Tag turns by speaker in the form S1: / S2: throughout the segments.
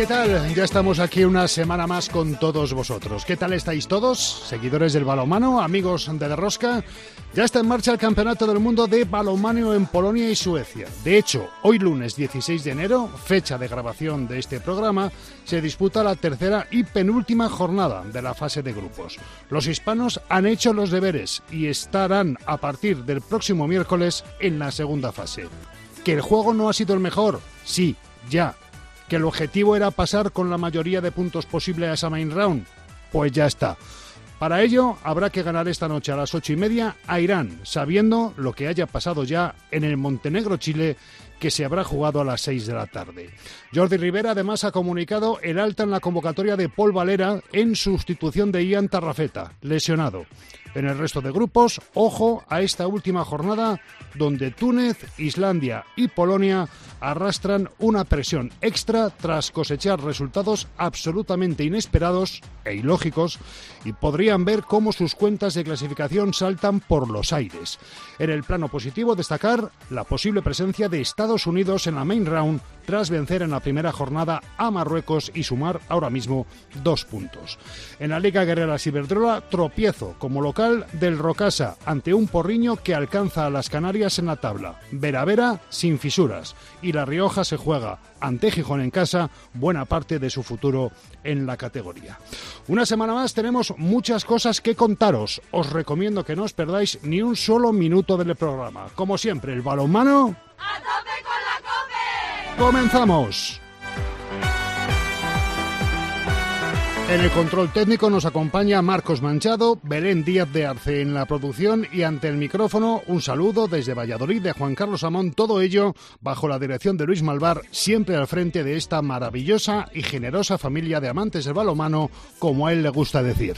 S1: ¿qué tal? Ya estamos aquí una semana más con todos vosotros. ¿Qué tal estáis todos? Seguidores del balonmano, amigos de la rosca. Ya está en marcha el Campeonato del Mundo de Balonmano en Polonia y Suecia. De hecho, hoy lunes 16 de enero, fecha de grabación de este programa, se disputa la tercera y penúltima jornada de la fase de grupos. Los hispanos han hecho los deberes y estarán a partir del próximo miércoles en la segunda fase. ¿Que el juego no ha sido el mejor? Sí, ya que el objetivo era pasar con la mayoría de puntos posible a esa main round. Pues ya está. Para ello habrá que ganar esta noche a las ocho y media a Irán, sabiendo lo que haya pasado ya en el Montenegro-Chile que se habrá jugado a las seis de la tarde. Jordi Rivera además ha comunicado el alta en la convocatoria de Paul Valera en sustitución de Ian Tarrafeta, lesionado. En el resto de grupos, ojo a esta última jornada donde Túnez, Islandia y Polonia arrastran una presión extra tras cosechar resultados absolutamente inesperados e ilógicos y podrían ver cómo sus cuentas de clasificación saltan por los aires. En el plano positivo, destacar la posible presencia de Estados Unidos en la main round tras vencer en la primera jornada a Marruecos y sumar ahora mismo dos puntos. En la Liga Guerrera Ciberdrola, tropiezo como local del Rocasa ante un porriño que alcanza a las Canarias en la tabla. Vera Vera sin fisuras y La Rioja se juega ante Gijón en casa buena parte de su futuro en la categoría. Una semana más tenemos muchas cosas que contaros. Os recomiendo que no os perdáis ni un solo minuto del programa. Como siempre, el balonmano...
S2: ¡A tope con la!
S1: ¡Comenzamos! En el control técnico nos acompaña Marcos Manchado, Belén Díaz de Arce en la producción y ante el micrófono un saludo desde Valladolid de Juan Carlos Amón, todo ello bajo la dirección de Luis Malvar, siempre al frente de esta maravillosa y generosa familia de amantes del balomano, como a él le gusta decir.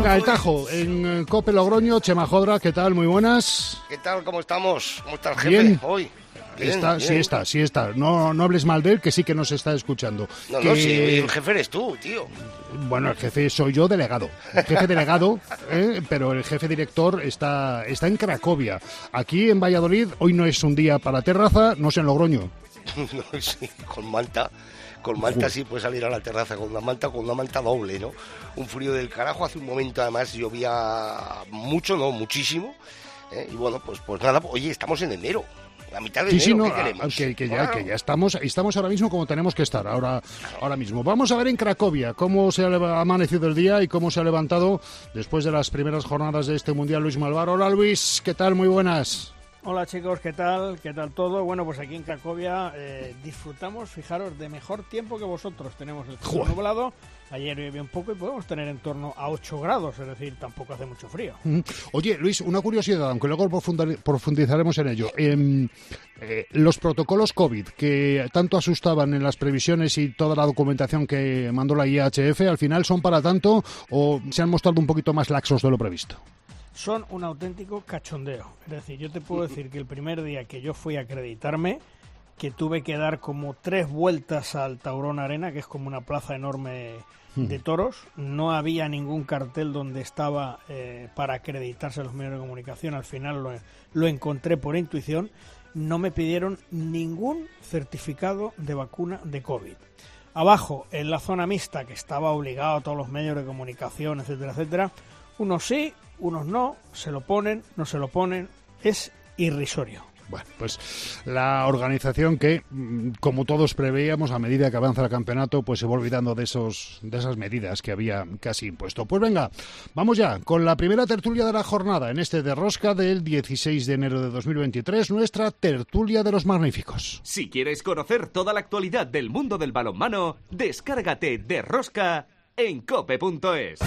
S1: Venga, el Tajo, en Cope Logroño, Chema Jodra, ¿qué tal? Muy buenas.
S3: ¿Qué tal? ¿Cómo estamos? ¿Cómo está el jefe
S1: Bien.
S3: hoy? Bien,
S1: está,
S3: bien.
S1: sí está, sí está. No, no hables mal de él, que sí que nos está escuchando.
S3: No,
S1: Que-
S3: no, sí, el jefe eres tú, tío.
S1: Bueno, el jefe soy yo, delegado. El jefe delegado, ¿eh? pero el jefe director está, está en Cracovia. Aquí en Valladolid, hoy no es un día para terraza, no sé en Logroño.
S3: No, sí, con manta. Con manta sí puedes salir a la terraza con una manta, con una manta doble, ¿no? Un frío del carajo. Hace un momento además llovía mucho, no, muchísimo. ¿eh? Y bueno, pues, pues nada, oye, estamos en enero. La mitad de
S1: Sí, sí,
S3: enero,
S1: no,
S3: ¿qué
S1: a-
S3: queremos?
S1: que, que ya, que ya estamos, estamos ahora mismo como tenemos que estar, ahora, ahora mismo. Vamos a ver en Cracovia cómo se ha amanecido el día y cómo se ha levantado después de las primeras jornadas de este Mundial Luis Malvar. Hola Luis, ¿qué tal? Muy buenas.
S4: Hola chicos, ¿qué tal? ¿Qué tal todo? Bueno, pues aquí en Cracovia eh, disfrutamos, fijaros, de mejor tiempo que vosotros. Tenemos el cielo nublado, ayer llovió un poco y podemos tener en torno a 8 grados, es decir, tampoco hace mucho frío.
S1: Mm. Oye, Luis, una curiosidad, aunque luego profundizaremos en ello. Em, eh, los protocolos COVID que tanto asustaban en las previsiones y toda la documentación que mandó la IHF, al final son para tanto o se han mostrado un poquito más laxos de lo previsto.
S4: Son un auténtico cachondeo. Es decir, yo te puedo decir que el primer día que yo fui a acreditarme, que tuve que dar como tres vueltas al Taurón Arena, que es como una plaza enorme de toros, no había ningún cartel donde estaba eh, para acreditarse a los medios de comunicación, al final lo, lo encontré por intuición, no me pidieron ningún certificado de vacuna de COVID. Abajo, en la zona mixta, que estaba obligado a todos los medios de comunicación, etcétera, etcétera, unos sí, unos no, se lo ponen, no se lo ponen, es irrisorio.
S1: Bueno, pues la organización que, mm, como todos preveíamos, a medida que avanza el campeonato, pues se va olvidando de esos, de esas medidas que había casi impuesto. Pues venga, vamos ya con la primera tertulia de la jornada en este de rosca del 16 de enero de 2023, nuestra tertulia de los magníficos.
S5: Si quieres conocer toda la actualidad del mundo del balonmano, descárgate de Rosca en cope.es.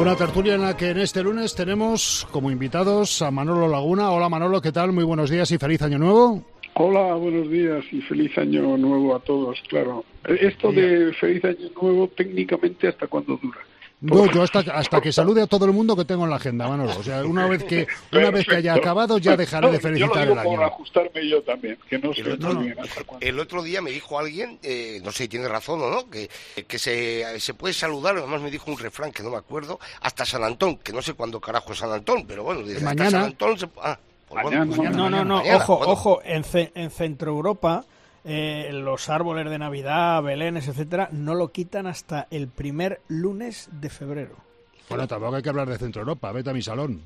S1: Una tertulia en la que en este lunes tenemos como invitados a Manolo Laguna. Hola Manolo, ¿qué tal? Muy buenos días y feliz año nuevo.
S6: Hola, buenos días y feliz año nuevo a todos, claro. Esto de feliz año nuevo técnicamente hasta cuándo dura.
S1: No, yo hasta, hasta que salude a todo el mundo que tengo en la agenda, Manolo. O sea, una vez que una vez que haya acabado ya dejaré de felicitar
S6: yo lo
S1: el año.
S6: ajustarme yo también, que no sé
S3: El otro,
S6: muy bien hasta cuándo.
S3: el otro día me dijo alguien, eh, no sé si tiene razón o no, que, que se, se puede saludar, además me dijo un refrán que no me acuerdo, hasta San Antón, que no sé cuándo carajo es San Antón, pero bueno, dice, hasta
S1: Mañana.
S3: San Antón se... Ah, pues bueno,
S6: Mañana.
S4: No, no, no,
S3: mañana,
S4: ojo, ojo, en, ce- en Centro Europa eh, los árboles de Navidad, Belenes, etcétera, no lo quitan hasta el primer lunes de febrero.
S1: Bueno, tampoco hay que hablar de Centro Europa, vete a mi salón.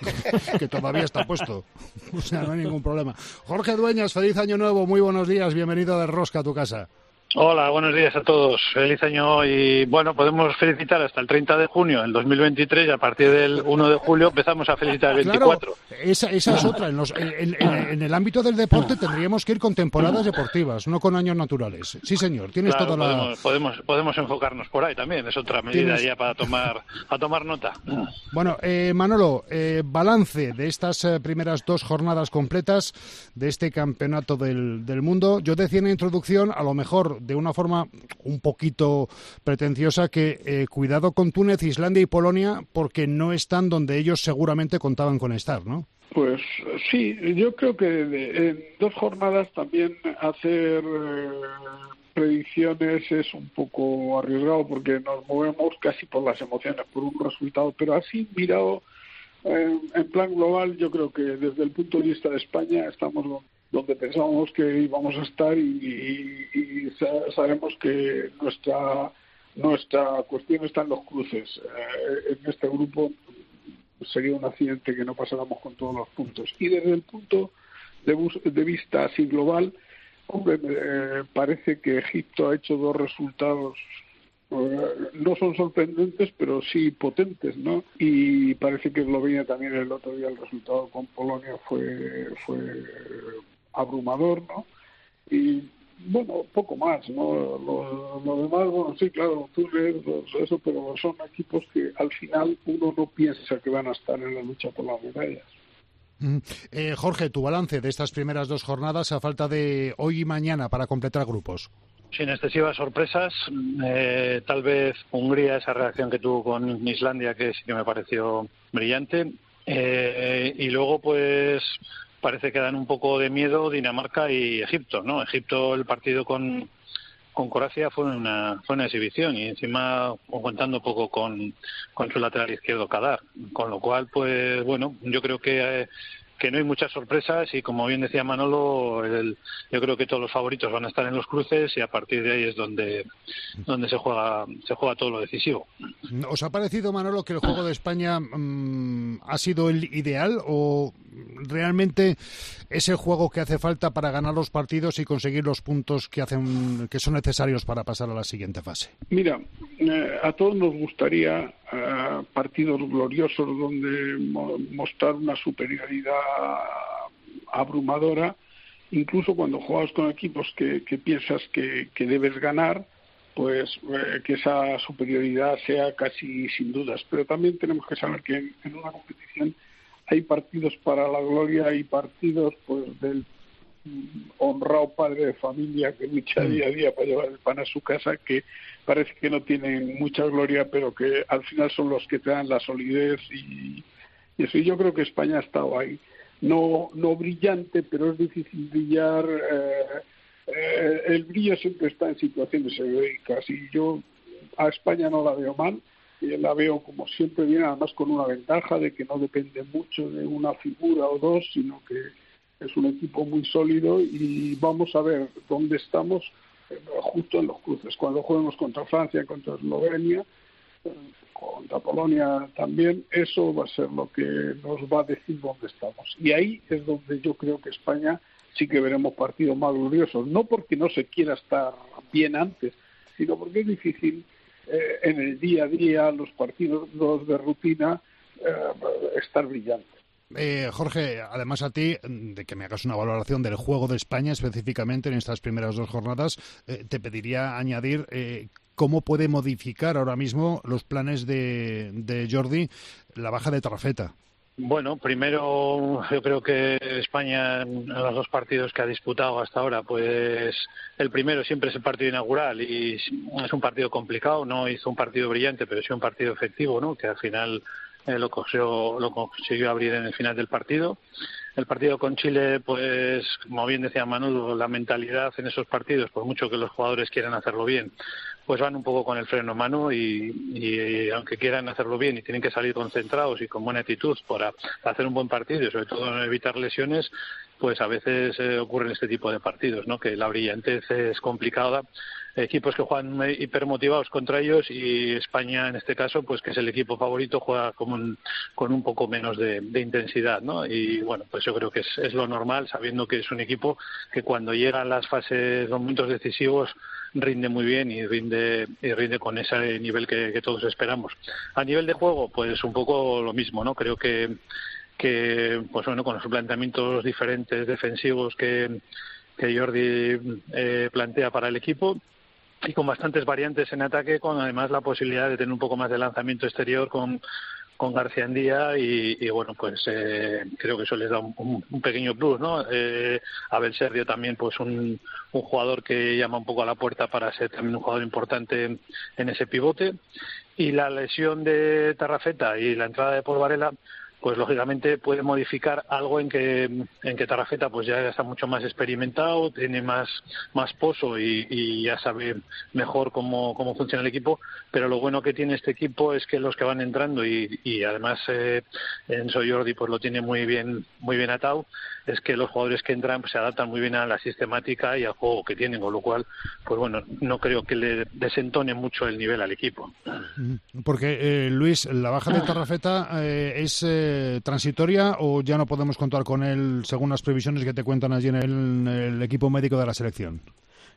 S1: que todavía está puesto. O sea, no hay ningún problema. Jorge Dueñas, feliz año nuevo, muy buenos días, bienvenido de Rosca a tu casa.
S7: Hola, buenos días a todos. Feliz año y bueno, podemos felicitar hasta el 30 de junio del 2023 y a partir del 1 de julio empezamos a felicitar el 24.
S1: Claro, esa, esa es otra. En, los- en- en- en el ámbito del deporte tendríamos que ir con temporadas deportivas, no con años naturales. Sí, señor, tienes
S7: Claro,
S1: toda la...
S7: podemos, podemos, podemos enfocarnos por ahí también, es otra medida
S1: Tienes-
S7: ya para tomar, a tomar nota.
S1: Bueno, eh, Manolo, eh, balance de estas eh, primeras dos jornadas completas de este campeonato del, del mundo. Yo decía en la introducción, a lo mejor de una forma un poquito pretenciosa, que eh, cuidado con Túnez, Islandia y Polonia, porque no están donde ellos seguramente contaban con estar, ¿no?
S6: Pues sí, yo creo que de- en dos jornadas también hacer eh, predicciones es un poco arriesgado porque nos movemos casi por las emociones, por un resultado, pero así mirado eh, en plan global, yo creo que desde el punto de vista de España estamos donde pensábamos que íbamos a estar y, y- y sa- sabemos que nuestra nuestra cuestión está en los cruces. Eh, en este grupo sería un accidente que no pasáramos con todos los puntos. Y desde el punto de, de vista así global, hombre, eh, parece que Egipto ha hecho dos resultados eh, no son sorprendentes, pero sí potentes, ¿no? Y parece que Eslovenia también el otro día el resultado con Polonia fue fue abrumador, ¿no? Y bueno, poco más, ¿no? Lo, lo demás, bueno, sí, claro, Túnez, los- eso, pero son equipos que al final uno no piensa que van a estar en la lucha por las medallas.
S1: Mm. Eh, Jorge, tu balance de estas primeras dos jornadas a falta de hoy y mañana para completar grupos.
S7: Sin excesivas sorpresas, eh, tal vez Hungría, esa reacción que tuvo con Islandia, que sí que me pareció brillante. Eh, y luego, pues, parece que dan un poco de miedo Dinamarca y Egipto, ¿no? Egipto, el partido con, con Croacia fue una, fue una exhibición y encima contando poco con, con su lateral izquierdo Kadar. Con lo cual, pues, bueno, yo creo que. eh, que no hay muchas sorpresas y como bien decía Manolo, el- yo creo que todos los favoritos van a estar en los cruces y a partir de ahí es donde donde se juega se juega todo lo decisivo.
S1: ¿Os ha parecido, Manolo, que el juego de España mm, ha sido el ideal o realmente es el juego que hace falta para ganar los partidos y conseguir los puntos que hacen que son necesarios para pasar a la siguiente fase?
S6: Mira, eh, a todos nos gustaría eh, partidos gloriosos donde mo- mostrar una superioridad abrumadora, incluso cuando juegas con equipos que, piensas que, debes ganar, pues eh, que esa superioridad sea casi sin dudas. Pero también tenemos que saber que en, en una competición hay partidos para la gloria y partidos pues del honrado padre de familia que lucha día a día para llevar el pan a su casa, que parece que no tienen mucha gloria, pero que al final son los que te dan la solidez y, y eso. Y yo creo que España ha estado ahí. No, no brillante, pero es difícil brillar. eh, eh, el brillo siempre está en situaciones heroicas y yo a España no la veo mal. eh, La veo como siempre bien, además con una ventaja de que no depende mucho de una figura o dos, sino que es un equipo muy sólido y vamos a ver dónde estamos eh, justo en los cruces. Cuando juguemos contra Francia, contra Eslovenia, eh, contra Polonia también, eso va a ser lo que nos va a decir dónde estamos. Y ahí es donde yo creo que España sí que veremos partidos más gloriosos, no porque no se quiera estar bien antes, sino porque es difícil eh, en el día a día, los partidos de rutina, eh, estar brillante.
S1: Eh, Jorge, además a ti, de que me hagas una valoración del juego de España específicamente en estas primeras dos jornadas, eh, te pediría añadir eh, cómo puede modificar ahora mismo los planes de, de Jordi la baja de Tarrafeta.
S7: Bueno, primero yo creo que España en los dos partidos que ha disputado hasta ahora, pues el primero siempre es el partido inaugural y es un partido complicado, no hizo un partido brillante, pero sí un partido efectivo, ¿no? Que al final eh, lo, consiguió, lo consiguió abrir en el final del partido. El partido con Chile, pues como bien decía Manu, la mentalidad en esos partidos, por mucho que los jugadores quieran hacerlo bien, pues van un poco con el freno en mano y, aunque quieran hacerlo bien y tienen que salir concentrados y con buena actitud para, hacer un buen partido y sobre todo evitar lesiones, pues a veces eh, ocurren este tipo de partidos, ¿no? Que la brillantez es complicada equipos que juegan hipermotivados contra ellos y España en este caso pues que es el equipo favorito juega con un poco menos de, intensidad no y bueno pues yo creo que es, lo normal sabiendo que es un equipo que cuando llegan las fases los momentos decisivos rinde muy bien y rinde y rinde con ese nivel que, todos esperamos. A nivel de juego pues un poco lo mismo no creo que que pues bueno con los planteamientos diferentes defensivos que que Jordi eh, plantea para el equipo y con bastantes variantes en ataque, con además la posibilidad de tener un poco más de lanzamiento exterior con, con García Andía y, y bueno, pues eh, creo que eso les da un, pequeño plus, ¿no? Eh, Abel Sergio también, pues un, un, jugador que llama un poco a la puerta para ser también un jugador importante en, ese pivote. Y la lesión de Tarrafeta y la entrada de Paul Varela, pues lógicamente puede modificar algo en que en que Tarrafeta pues ya está mucho más experimentado, tiene más más pozo y, ya sabe mejor cómo, cómo funciona el equipo, pero lo bueno que tiene este equipo es que los que van entrando y, y además eh, Enzo Jordi pues lo tiene muy bien muy bien atado, es que los jugadores que entran pues, se adaptan muy bien a la sistemática y al juego que tienen, con lo cual pues bueno, no creo que le desentone mucho el nivel al equipo.
S1: Porque eh, Luis, la baja de Tarrafeta eh, es eh, transitoria o ya no podemos contar con él según las previsiones que te cuentan allí en el equipo médico de la selección?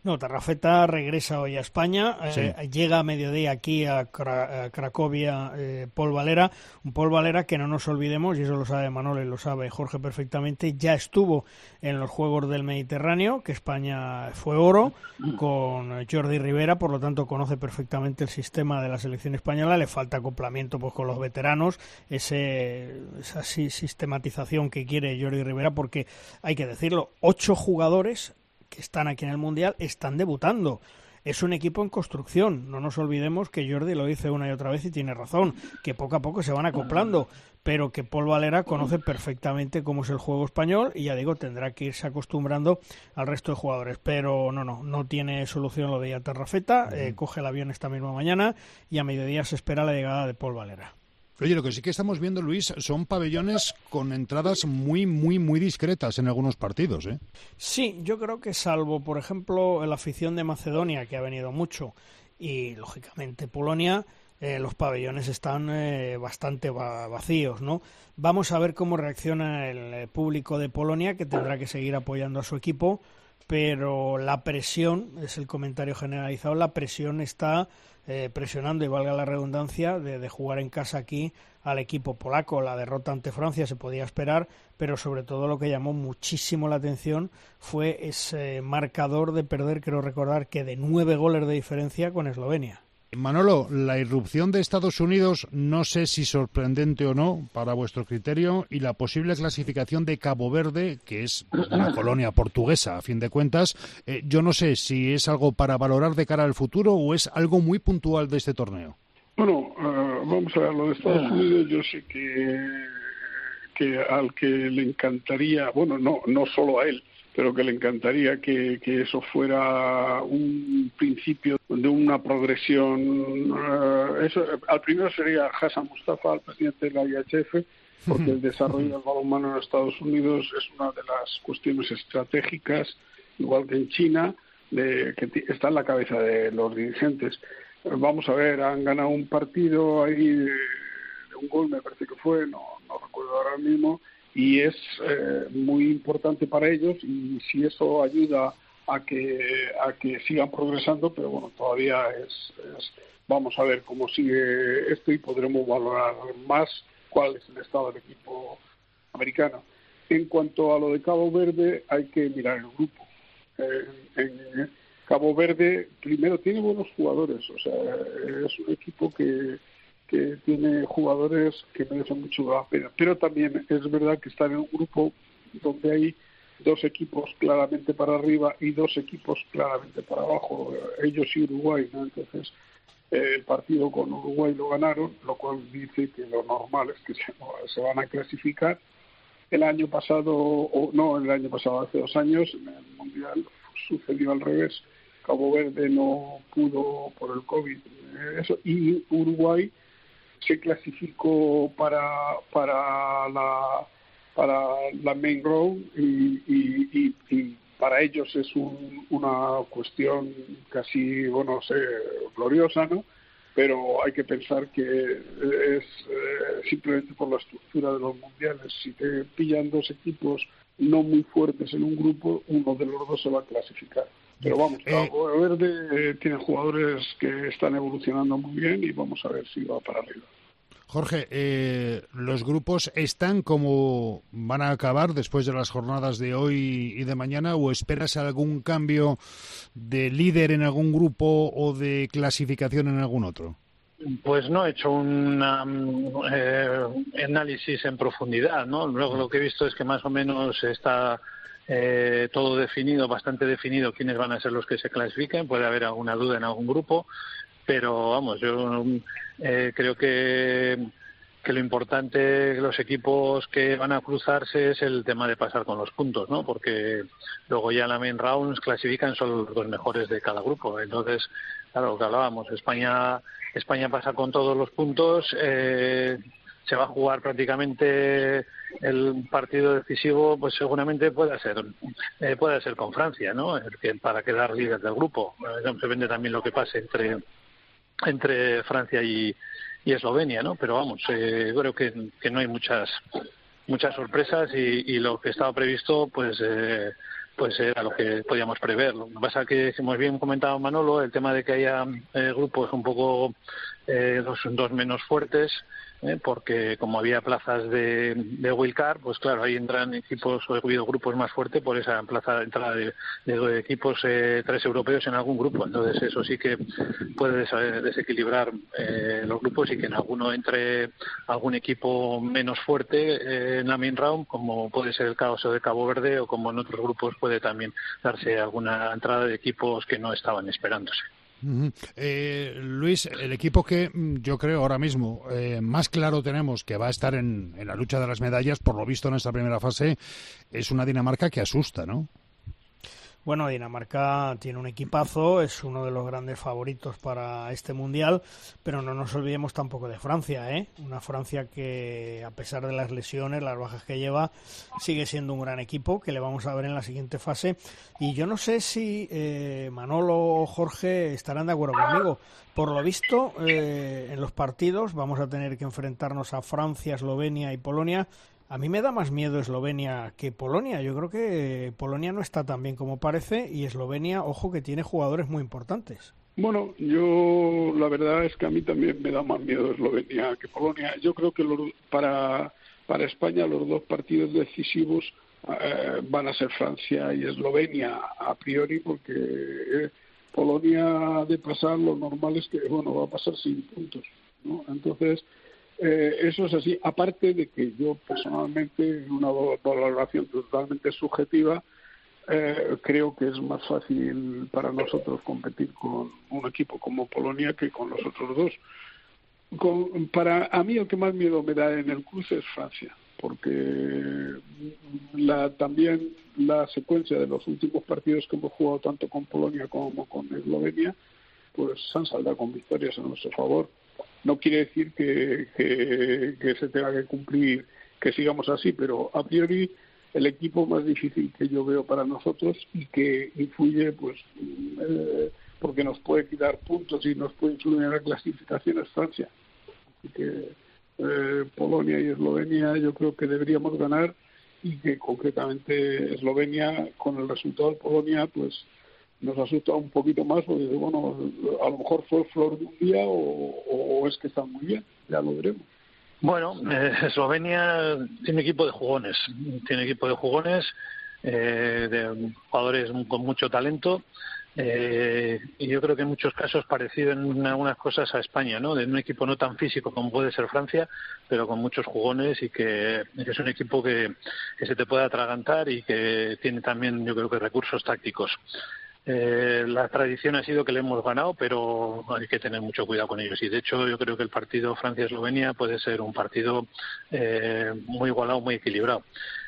S4: No, Tarrafeta regresa hoy a España, eh, llega a mediodía aquí a, Cracovia eh, Paul Valera, un Paul Valera que no nos olvidemos, y eso lo sabe Manolo y lo sabe Jorge perfectamente, ya estuvo en los Juegos del Mediterráneo, que España fue oro, con Jordi Rivera, por lo tanto conoce perfectamente el sistema de la selección española, le falta acoplamiento pues con los veteranos, ese, esa sistematización que quiere Jordi Rivera, porque hay que decirlo, ocho jugadores que están aquí en el Mundial están debutando. Es un equipo en construcción. No nos olvidemos que Jordi lo dice una y otra vez y tiene razón, que poco a poco se van acoplando, pero que Paul Valera conoce perfectamente cómo es el juego español y ya digo, tendrá que irse acostumbrando al resto de jugadores. Pero no, no, no tiene solución lo de Yaterrafeta, eh, coge el avión esta misma mañana y a mediodía se espera la llegada de Paul Valera.
S1: Oye, lo que sí que estamos viendo, Luis, son pabellones con entradas muy, muy, muy discretas en algunos partidos, ¿eh?
S4: Sí, yo creo que salvo, por ejemplo, la afición de Macedonia, que ha venido mucho, y lógicamente Polonia, eh, los pabellones están eh, bastante vacíos, ¿no? Vamos a ver cómo reacciona el eh, público de Polonia, que tendrá que seguir apoyando a su equipo, pero la presión, es el comentario generalizado, la presión está eh, presionando, y valga la redundancia, de, jugar en casa aquí al equipo polaco. La derrota ante Francia se podía esperar, pero sobre todo lo que llamó muchísimo la atención fue ese marcador de perder, quiero recordar, que de nueve goles de diferencia con Eslovenia.
S1: Manolo, la irrupción de Estados Unidos, no sé si sorprendente o no para vuestro criterio, y la posible clasificación de Cabo Verde, que es una colonia portuguesa a fin de cuentas, eh, yo no sé si es algo para valorar de cara al futuro o es algo muy puntual de este torneo.
S6: Bueno, eh, vamos a ver, lo de Estados Unidos yo sé que, que al que le encantaría, bueno, no, no solo a él, pero que le encantaría que, eso fuera un principio de una progresión. Eh, eso, al primero sería Hassan Mustafa, el presidente de la IHF, porque el desarrollo del balonmano en Estados Unidos es una de las cuestiones estratégicas, igual que en China, de, que está en la cabeza de los dirigentes. Vamos a ver, han ganado un partido ahí de, un gol, me parece que fue, no, no recuerdo ahora mismo, y es eh, muy importante para ellos y si eso ayuda a que a que sigan progresando pero bueno todavía es, vamos a ver cómo sigue esto y podremos valorar más cuál es el estado del equipo americano. En cuanto a lo de Cabo Verde hay que mirar el grupo. Eh, Cabo Verde, primero, tiene buenos jugadores, o sea, es un equipo que, que tiene jugadores que merecen mucho la pena, pero también es verdad que está en un grupo donde hay dos equipos claramente para arriba y dos equipos claramente para abajo, ellos y Uruguay, ¿no? Entonces, eh, el partido con Uruguay lo ganaron, lo cual dice que lo normal es que se, van a clasificar. El año pasado, o no, el año pasado, hace dos años, en el Mundial sucedió al revés. Cabo Verde no pudo por el COVID, eso, y Uruguay se clasificó para, para la para la main road y, y, y, para ellos es una cuestión casi, bueno, sé, gloriosa, ¿no? Pero hay que pensar que es eh, simplemente por la estructura de los mundiales. Si te pillan dos equipos no muy fuertes en un grupo, uno de los dos se va a clasificar. Pero vamos, eh, Verde tiene jugadores que están evolucionando muy bien y vamos a ver si va para arriba.
S1: Jorge, eh, ¿los grupos están como van a acabar después de las jornadas de hoy y de mañana o esperas algún cambio de líder en algún grupo o de clasificación en algún otro?
S7: Pues no he hecho un eh, análisis en profundidad, ¿no? Luego lo que he visto es que más o menos está eh, todo definido, bastante definido quiénes van a ser los que se clasifiquen. Puede haber alguna duda en algún grupo, pero vamos, yo eh, creo que, que lo importante los equipos que van a cruzarse es el tema de pasar con los puntos, ¿no? Porque luego ya en la main rounds clasifican solo los dos mejores de cada grupo. Entonces, claro, lo que hablábamos, España, España pasa con todos los puntos. Eh, se va a jugar prácticamente el partido decisivo, pues seguramente pueda ser eh, pueda ser con Francia, ¿no? Para quedar líder del grupo. Eh, depende también lo que pase entre entre Francia y, Eslovenia, ¿no? Pero vamos, eh, creo que, no hay muchas muchas sorpresas y, lo que estaba previsto, pues eh, pues era lo que podíamos prever. Lo que pasa que, como bien comentado Manolo, el tema de que haya eh, grupos un poco eh, dos, dos menos fuertes, ¿eh? porque como había plazas de, de Wildcard, pues claro, ahí entran equipos o habido grupos más fuertes por esa plaza de entrada de, equipos eh, tres europeos en algún grupo. Entonces eso sí que puede desequilibrar eh, los grupos y que en alguno entre algún equipo menos fuerte en la main round, como puede ser el caso de Cabo Verde o como en otros grupos puede también darse alguna entrada de equipos que no estaban esperándose.
S1: Eh, Luis, el equipo que mm, yo creo ahora mismo eh, más claro tenemos que va a estar en, en, la lucha de las medallas, por lo visto en esta primera fase, es una Dinamarca que asusta, ¿no?
S4: Bueno, Dinamarca tiene un equipazo, es uno de los grandes favoritos para este mundial, pero no nos olvidemos tampoco de Francia, ¿eh? Una Francia que, a pesar de las lesiones, las bajas que lleva, sigue siendo un gran equipo que le vamos a ver en la siguiente fase. Y yo no sé si eh, Manolo o Jorge estarán de acuerdo conmigo. Por lo visto, eh, en los partidos vamos a tener que enfrentarnos a Francia, Eslovenia y Polonia a mí me da más miedo Eslovenia que Polonia. Yo creo que Polonia no está tan bien como parece y Eslovenia, ojo, que tiene jugadores muy importantes.
S6: Bueno, yo la verdad es que a mí también me da más miedo Eslovenia que Polonia. Yo creo que para, para España los dos partidos decisivos eh, van a ser Francia y Eslovenia a priori porque eh, Polonia de pasar lo normal es que bueno va a pasar sin puntos. ¿no? Entonces eh, eso es así, aparte de que yo personalmente, en una valoración totalmente subjetiva, eh, creo que es más fácil para nosotros competir con un equipo como Polonia que con los otros dos. para a mí el que más miedo me da en el cruce es Francia, porque la, también la secuencia de los últimos partidos que hemos jugado tanto con Polonia como con Eslovenia, pues han saldado con victorias a nuestro favor no quiere decir que, que, se tenga que cumplir, que sigamos así, pero a priori el equipo más difícil que yo veo para nosotros y que influye, pues, eh, porque nos puede quitar puntos y nos puede influir en la clasificación es Francia. Así que eh, Polonia y Eslovenia yo creo que deberíamos ganar y que concretamente Eslovenia con el resultado de Polonia pues nos asusta un poquito más porque bueno a lo mejor fue flor de un día o, es que está muy bien ya lo veremos
S7: bueno eh, Eslovenia tiene equipo de jugones tiene equipo de jugones eh, de jugadores con mucho talento eh, y yo creo que en muchos casos parecido en algunas cosas a España, ¿no? De un equipo no tan físico como puede ser Francia, pero con muchos jugones y que, es un equipo que, se te puede atragantar y que tiene también, yo creo que recursos tácticos. Eh, la tradición ha sido que le hemos ganado, pero hay que tener mucho cuidado con ellos. Y de hecho, yo creo que el partido Francia-Eslovenia puede ser un partido eh, muy igualado, muy equilibrado.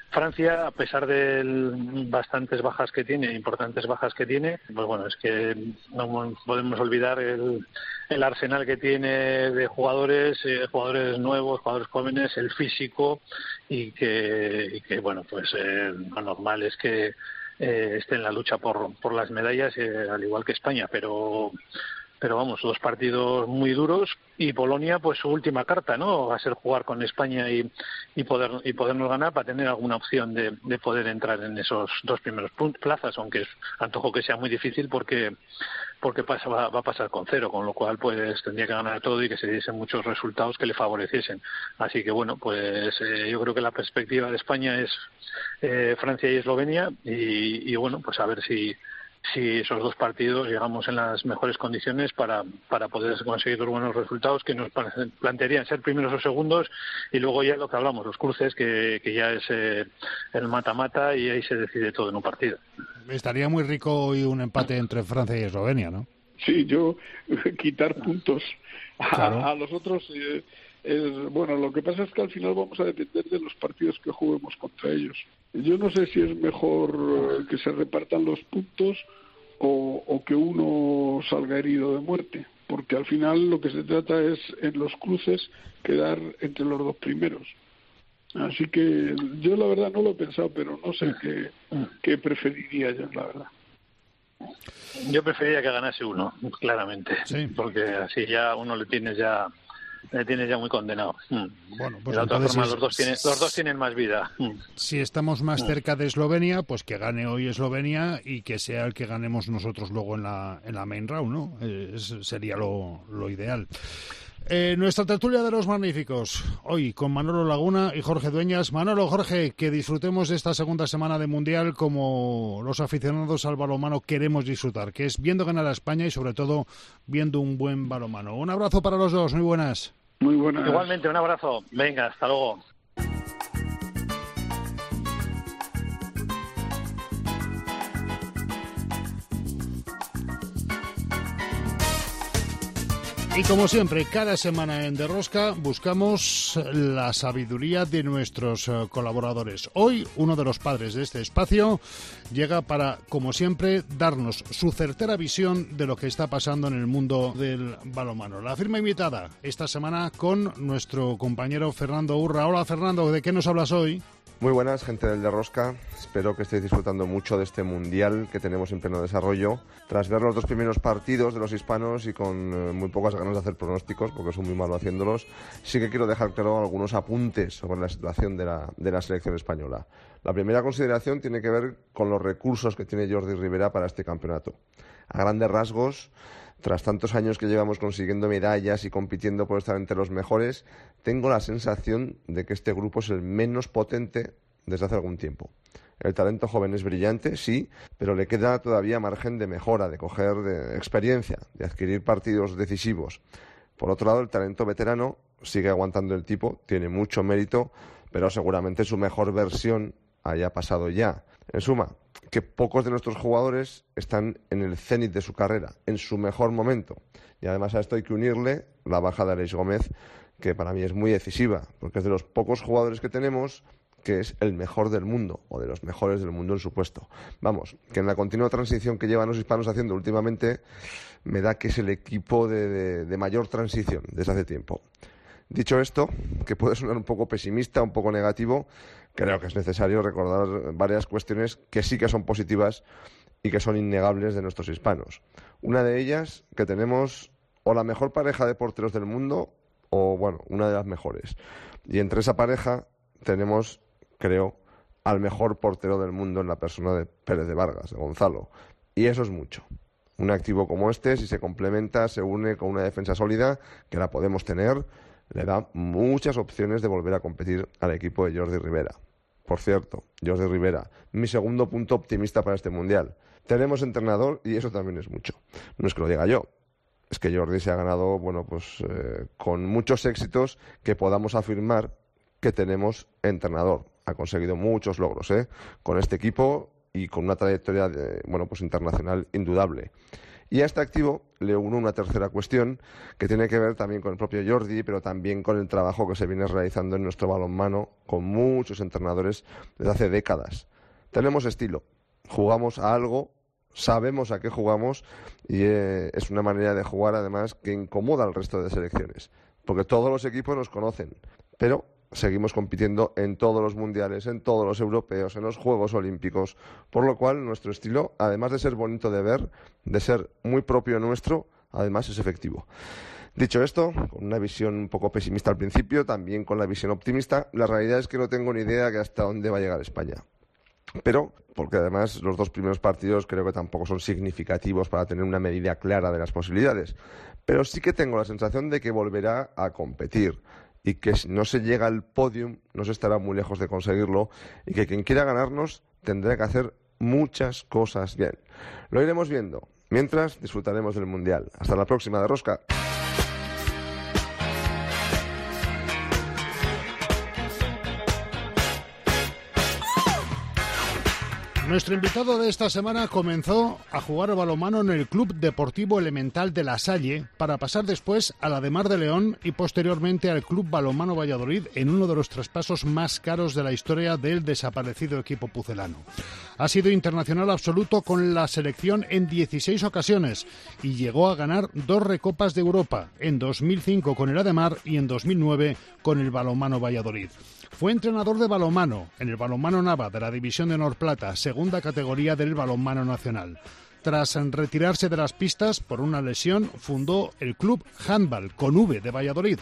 S7: Francia, a pesar de bastantes bajas que tiene, importantes bajas que tiene, pues bueno, es que no podemos olvidar el, arsenal que tiene de jugadores, eh, jugadores nuevos, jugadores jóvenes, el físico y que, bueno, pues eh, lo normal es que eh, esté en la lucha por, por las medallas, al igual que España, pero pero vamos, dos partidos muy duros y Polonia, pues su última carta, ¿no? Va a ser jugar con España y, y poder y podernos ganar para tener alguna opción de, de poder entrar en esos dos primeros plazas, aunque antojo que sea muy difícil porque porque pasa, va, a pasar con cero, con lo cual pues tendría que ganar todo y que se diesen muchos resultados que le favoreciesen. Así que bueno, pues eh, yo creo que la perspectiva de España es eh, Francia y Eslovenia y, y bueno, pues a ver si si esos dos partidos llegamos en las mejores condiciones para, para poder conseguir los buenos resultados que nos plantearían ser primeros o segundos y luego ya lo que hablamos, los cruces, que, que ya es eh, el mata-mata y ahí se decide todo en un partido.
S1: Estaría muy rico hoy un empate entre Francia y Eslovenia, ¿no?
S6: Sí, yo quitar puntos a, los otros. Eh, bueno, lo que pasa es que al final vamos a depender de los partidos que juguemos contra ellos. Yo no sé si es mejor eh, que se repartan los puntos o, que uno salga herido de muerte, porque al final lo que se trata es en los cruces quedar entre los dos primeros. Así que yo la verdad no lo he pensado, pero no sé qué, qué preferiría yo, la verdad.
S7: Yo preferiría que ganase uno, claramente, porque así ya uno le tiene ya le tienes ya muy condenado. Hmm. Bueno, pues de los, dos tienen, los dos tienen más vida. Hmm.
S1: Si estamos más hmm. cerca de Eslovenia, pues que gane hoy Eslovenia y que sea el que ganemos nosotros luego en la, en la main round, ¿no? Eh, sería lo, lo ideal. Eh, nuestra tertulia de los magníficos, hoy con Manolo Laguna y Jorge Dueñas. Manolo, Jorge, que disfrutemos de esta segunda semana de Mundial como los aficionados al balomano queremos disfrutar, que es viendo ganar a España y sobre todo viendo un buen balomano. Un abrazo para los dos, muy buenas.
S6: Muy buenas.
S7: Igualmente, un abrazo. Venga, hasta luego.
S1: Y como siempre, cada semana en Derrosca buscamos la sabiduría de nuestros eh, colaboradores. Hoy, uno de los padres de este espacio llega para, como siempre, darnos su certera visión de lo que está pasando en el mundo del balomano. La firma invitada esta semana con nuestro compañero Fernando Urra. Hola Fernando, ¿de qué nos hablas hoy?
S8: Muy buenas, gente del Derrosca. Espero que estéis disfrutando mucho de este mundial que tenemos en pleno desarrollo. Tras ver los dos primeros partidos de los hispanos y con eh, muy pocas ganas de hacer pronósticos, porque soy muy malo haciéndolos, sí que quiero dejar claro algunos apuntes sobre la situación de la, de la selección española. La primera consideración tiene que ver con los recursos que tiene Jordi Rivera para este campeonato. A grandes rasgos, tras tantos años que llevamos consiguiendo medallas y compitiendo por estar entre los mejores, tengo la sensación de que este grupo es el menos potente desde hace algún tiempo. El talento joven es brillante, sí, pero le queda todavía margen de mejora, de coger de experiencia, de adquirir partidos decisivos. Por otro lado, el talento veterano sigue aguantando el tipo, tiene mucho mérito, pero seguramente su mejor versión haya pasado ya. En suma, que pocos de nuestros jugadores están en el cenit de su carrera, en su mejor momento. Y además a esto hay que unirle la baja de Aleix Gómez, que para mí es muy decisiva, porque es de los pocos jugadores que tenemos que es el mejor del mundo, o de los mejores del mundo en su puesto. Vamos, que en la continua transición que llevan los hispanos haciendo últimamente, me da que es el equipo de, de mayor transición desde hace tiempo. Dicho esto, que puede sonar un poco pesimista, un poco negativo, creo que es necesario recordar varias cuestiones que sí que son positivas y que son innegables de nuestros hispanos. Una de ellas, que tenemos o la mejor pareja de porteros del mundo o, bueno, una de las mejores. Y entre esa pareja tenemos, creo, al mejor portero del mundo en la persona de Pérez de Vargas, de Gonzalo. Y eso es mucho. Un activo como este, si se complementa, se une con una defensa sólida, que la podemos tener, le da muchas opciones de volver a competir al equipo de Jordi Rivera. por cierto, Jordi Rivera, mi segundo punto optimista para este Mundial. Tenemos entrenador y eso también es mucho. No es que lo diga yo, es que Jordi se ha ganado, bueno, pues eh, con muchos éxitos que podamos afirmar que tenemos entrenador. Ha conseguido muchos logros, ¿eh? Con este equipo y con una trayectoria, de, bueno, pues internacional indudable. Y a este activo le uno una tercera cuestión que tiene que ver también con el propio Jordi, pero también con el trabajo que se viene realizando en nuestro balonmano con muchos entrenadores desde hace décadas. Tenemos estilo, jugamos a algo sabemos a qué jugamos y eh, es una manera de jugar además que incomoda al resto de selecciones, porque todos los equipos nos conocen, pero seguimos compitiendo en todos los mundiales, en todos los europeos, en los Juegos Olímpicos, por lo cual nuestro estilo, además de ser bonito de ver, de ser muy propio nuestro, además es efectivo. Dicho esto, con una visión un poco pesimista al principio, también con la visión optimista, la realidad es que no tengo ni idea de hasta dónde va a llegar España pero porque además los dos primeros partidos creo que tampoco son significativos para tener una medida clara de las posibilidades. Pero sí que tengo la sensación de que volverá a competir y que si no se llega al podium no se estará muy lejos de conseguirlo y que quien quiera ganarnos tendrá que hacer muchas cosas bien. Lo iremos viendo. Mientras disfrutaremos del Mundial. Hasta la próxima de Rosca.
S1: Nuestro invitado de esta semana comenzó a jugar balomano en el Club Deportivo Elemental de La Salle para pasar después a la de Mar de León y posteriormente al Club Balomano Valladolid en uno de los traspasos más caros de la historia del desaparecido equipo pucelano. Ha sido internacional absoluto con la selección en 16 ocasiones y llegó a ganar dos recopas de Europa, en 2005 con el Ademar y en 2009 con el Balomano Valladolid. Fue entrenador de balonmano en el balonmano Nava de la División de Honor Plata, segunda categoría del balonmano nacional. Tras retirarse de las pistas por una lesión, fundó el club Handball con V de Valladolid,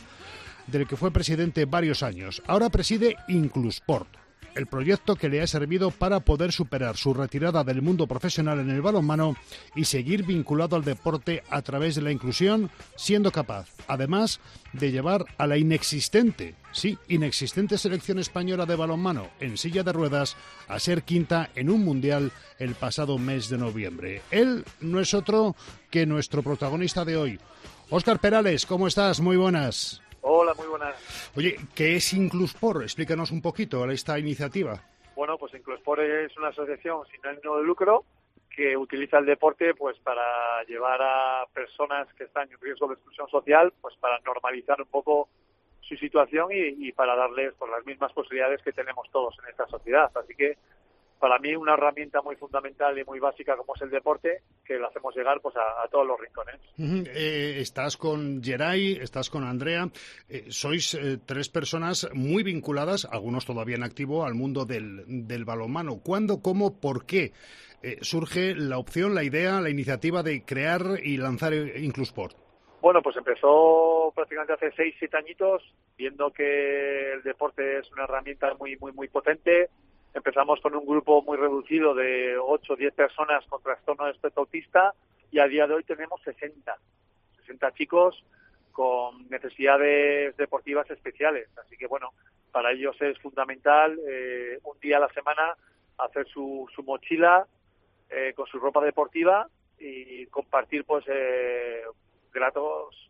S1: del que fue presidente varios años. Ahora preside Inclusport el proyecto que le ha servido para poder superar su retirada del mundo profesional en el balonmano y seguir vinculado al deporte a través de la inclusión, siendo capaz, además, de llevar a la inexistente, sí, inexistente selección española de balonmano en silla de ruedas a ser quinta en un mundial el pasado mes de noviembre. Él no es otro que nuestro protagonista de hoy. Óscar Perales, ¿cómo estás? Muy buenas.
S9: Hola, muy buenas.
S1: Oye, ¿qué es Incluspor? Explícanos un poquito esta iniciativa.
S9: Bueno, pues Incluspor es una asociación sin ánimo de lucro que utiliza el deporte pues para llevar a personas que están en riesgo de exclusión social pues para normalizar un poco su situación y, para darles pues, las mismas posibilidades que tenemos todos en esta sociedad. Así que para mí una herramienta muy fundamental y muy básica como es el deporte, que lo hacemos llegar pues a, todos los rincones.
S1: Eh, estás con Geray, estás con Andrea, eh, sois eh, tres personas muy vinculadas, algunos todavía en activo, al mundo del, del balonmano. ¿Cuándo, cómo, por qué surge la opción, la idea, la iniciativa de crear y lanzar Inclusport?
S9: Bueno, pues empezó prácticamente hace seis, siete añitos, viendo que el deporte es una herramienta muy, muy, muy potente, Empezamos con un grupo muy reducido de 8 o 10 personas con trastorno de espectro autista y a día de hoy tenemos 60. 60 chicos con necesidades deportivas especiales. Así que, bueno, para ellos es fundamental eh, un día a la semana hacer su, su mochila eh, con su ropa deportiva y compartir, pues, eh, gratos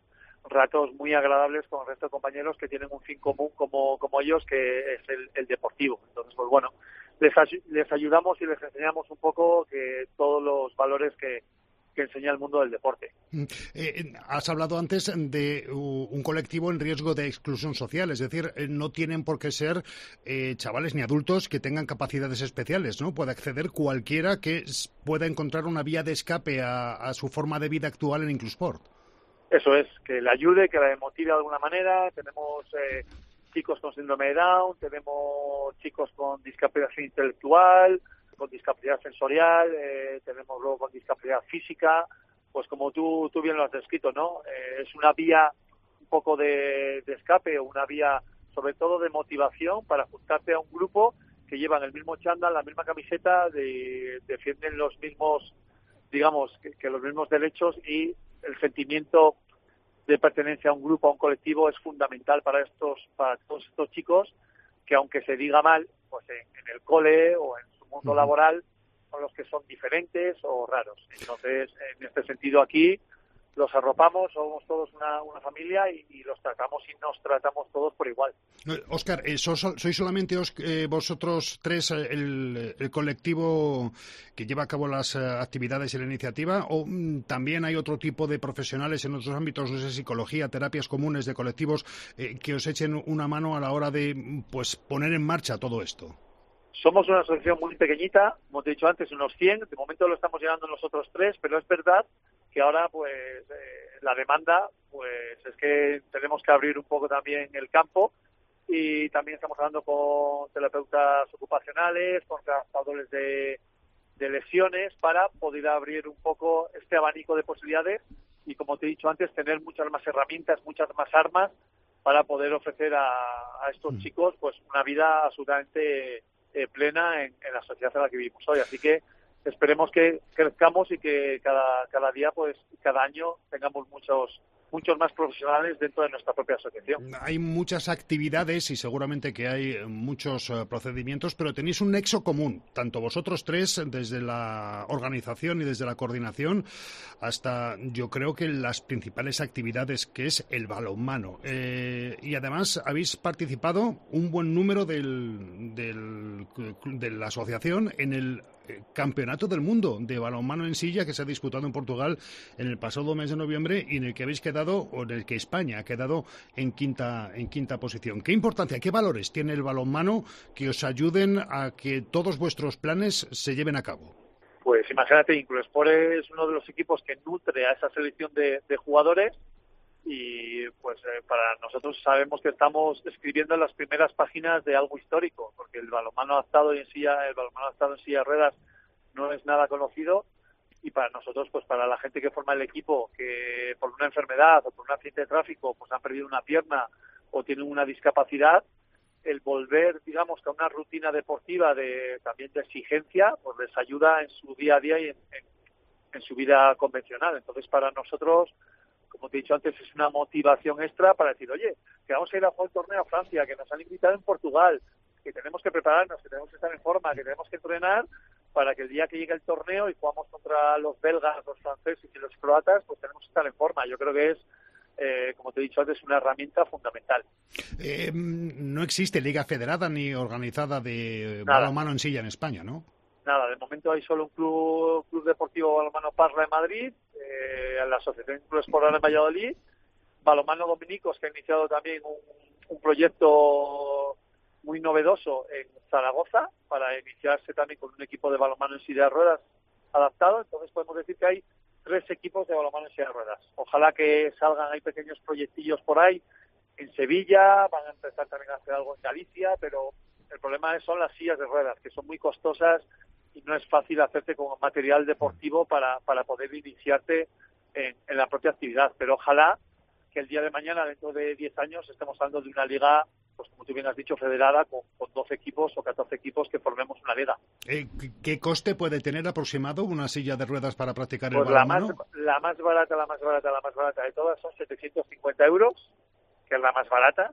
S9: ratos muy agradables con el resto de compañeros que tienen un fin común como, ellos, que es el, deportivo. Entonces, pues bueno, les, les ayudamos y les enseñamos un poco que todos los valores que, que enseña el mundo del deporte. Mm,
S1: eh, has hablado antes de un colectivo en riesgo de exclusión social, es decir, eh, no tienen por qué ser eh, chavales ni adultos que tengan capacidades especiales, ¿no? Puede acceder cualquiera que pueda encontrar una vía de escape a, a su forma de vida actual en Inclusport.
S9: Eso es, que le ayude, que la motive de alguna manera. Tenemos eh, chicos con síndrome de Down, tenemos chicos con discapacidad intelectual, con discapacidad sensorial, eh, tenemos luego con discapacidad física. Pues como tú, tú bien lo has descrito, ¿no? Eh, es una vía un poco de, escape, una vía sobre todo de motivación para juntarte a un grupo que llevan el mismo chándal, la misma camiseta, de, defienden los mismos, digamos, que los mismos derechos y el sentimiento de pertenencia a un grupo, a un colectivo, es fundamental para estos, para todos estos chicos que aunque se diga mal, pues en, el cole o en su mundo laboral son los que son diferentes o raros. Entonces, en este sentido aquí los arropamos, somos todos una, una familia y, los tratamos y nos tratamos todos por igual.
S1: Oscar, eh, ¿sois solamente eh, vosotros tres eh, el, colectivo que lleva a cabo las actividades y la iniciativa o mm, también hay otro tipo de profesionales en otros ámbitos, no sé, psicología, terapias comunes de colectivos que os echen una mano a la hora de pues poner en marcha todo esto?
S9: Somos una asociación muy pequeñita, como te he dicho antes, unos 100. De momento lo estamos llegando nosotros tres, pero es verdad que ahora, pues, eh, la demanda, pues, es que tenemos que abrir un poco también el campo y también estamos hablando con terapeutas ocupacionales, con trabajadores de, de lesiones para poder abrir un poco este abanico de posibilidades y, como te he dicho antes, tener muchas más herramientas, muchas más armas para poder ofrecer a, a estos mm. chicos, pues, una vida absolutamente eh, plena en, la sociedad en la que vivimos hoy. Así que esperemos que crezcamos y que cada, cada día, pues cada año tengamos muchos muchos más profesionales dentro de nuestra propia asociación.
S1: Hay muchas actividades y seguramente que hay muchos eh, procedimientos, pero tenéis un nexo común, tanto vosotros tres, desde la organización y desde la coordinación, hasta yo creo que las principales actividades, que es el balonmano. Eh, y además habéis participado un buen número del, de la asociación en el Campeonato del Mundo de balonmano en silla que se ha disputado en Portugal en el pasado mes de noviembre y en el que habéis quedado, o en el que España ha quedado en quinta, en quinta posición. ¿Qué importancia, qué valores tiene el balonmano que os ayuden a que todos vuestros planes se lleven a cabo?
S9: Pues imagínate, Inclusport es uno de los equipos que nutre a esa selección de, jugadores y pues eh, para nosotros sabemos que estamos escribiendo las primeras páginas de algo histórico porque el balonmano adaptado en silla el balonmano adaptado en silla de ruedas no es nada conocido y para nosotros, pues para la gente que forma el equipo, que por una enfermedad o por un accidente de tráfico, pues han perdido una pierna o tienen una discapacidad, el volver, digamos, a una rutina deportiva de también de exigencia, pues les ayuda en su día a día y en su vida convencional. Entonces, para nosotros, como te he dicho antes, es una motivación extra para decir, oye, que vamos a ir a jugar el torneo a Francia, que nos han invitado en Portugal, que tenemos que prepararnos, que tenemos que estar en forma, que tenemos que entrenar para que el día que llegue el torneo y jugamos contra los belgas, los franceses y los croatas, pues tenemos que estar en forma. Yo creo que es, eh, como te he dicho antes, una herramienta fundamental.
S1: Eh, no existe liga federada ni organizada de balonmano en silla en España, ¿no?
S9: Nada, de momento hay solo un club, club deportivo balonmano Parla de Madrid, eh, la Asociación Club Esporada de Valladolid, Balonmano Dominicos, que ha iniciado también un, un proyecto muy novedoso en Zaragoza para iniciarse también con un equipo de balonmano en silla de ruedas adaptado. Entonces podemos decir que hay tres equipos de balonmano en silla de ruedas. Ojalá que salgan, hay pequeños proyectillos por ahí en Sevilla, van a empezar también a hacer algo en Galicia, pero el problema son las sillas de ruedas, que son muy costosas y no es fácil hacerte con material deportivo para, para poder iniciarte en, en la propia actividad. Pero ojalá que el día de mañana, dentro de 10 años, estemos hablando de una liga pues como tú bien has dicho, federada con, con 12 equipos o 14 equipos que formemos una liga.
S1: Eh, ¿Qué coste puede tener aproximado una silla de ruedas para practicar
S9: pues
S1: el
S9: la más, la más barata, la más barata, la más barata de todas son 750 euros, que es la más barata,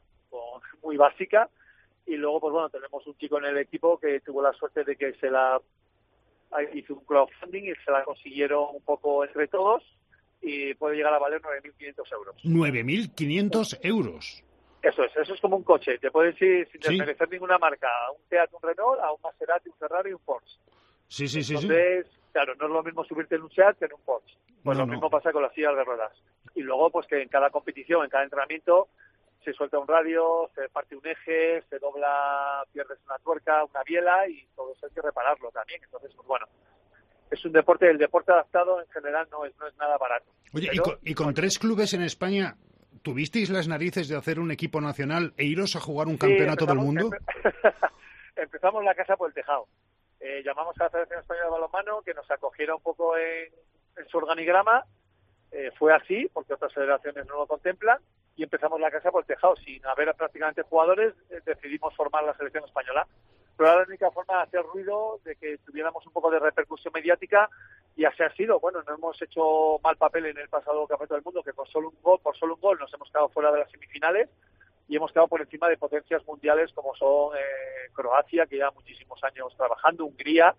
S9: muy básica. Y luego, pues bueno, tenemos un chico en el equipo que tuvo la suerte de que se la hizo un crowdfunding y se la consiguieron un poco entre todos y puede llegar a valer 9.500 euros.
S1: 9.500 euros.
S9: Eso es, eso es como un coche. Te puedes ir sin desmerecer ninguna marca, a un Seat, un Renault, a un Maserati, un Ferrari y un Porsche.
S1: Sí, sí, sí.
S9: Entonces, claro, no es lo mismo subirte en un Seat que en un Porsche. Pues lo mismo pasa con las sillas de ruedas. Y luego, pues que en cada competición, en cada entrenamiento, se suelta un radio, se parte un eje, se dobla, pierdes una tuerca, una biela y todo eso hay que repararlo también. Entonces, pues bueno, es un deporte, el deporte adaptado en general no es, no es nada barato.
S1: Oye, y, con, tres clubes en España, ¿tuvisteis las narices de hacer un equipo nacional e iros a jugar un campeonato del mundo?
S9: empezamos la casa por el tejado. Eh, llamamos a la Federación Española de Balonmano que nos acogiera un poco en, su organigrama. Eh, fue así, porque otras federaciones no lo contemplan, y empezamos la casa por el tejado. Sin haber prácticamente jugadores, eh, decidimos formar la selección española. Pero era la única forma de hacer ruido, de que tuviéramos un poco de repercusión mediática y así ha sido. Bueno, no hemos hecho mal papel en el pasado Campeonato del Mundo, que por solo un gol, por solo un gol nos hemos quedado fuera de las semifinales, y hemos quedado por encima de potencias mundiales como son eh, Croacia, que lleva muchísimos años trabajando, Hungría.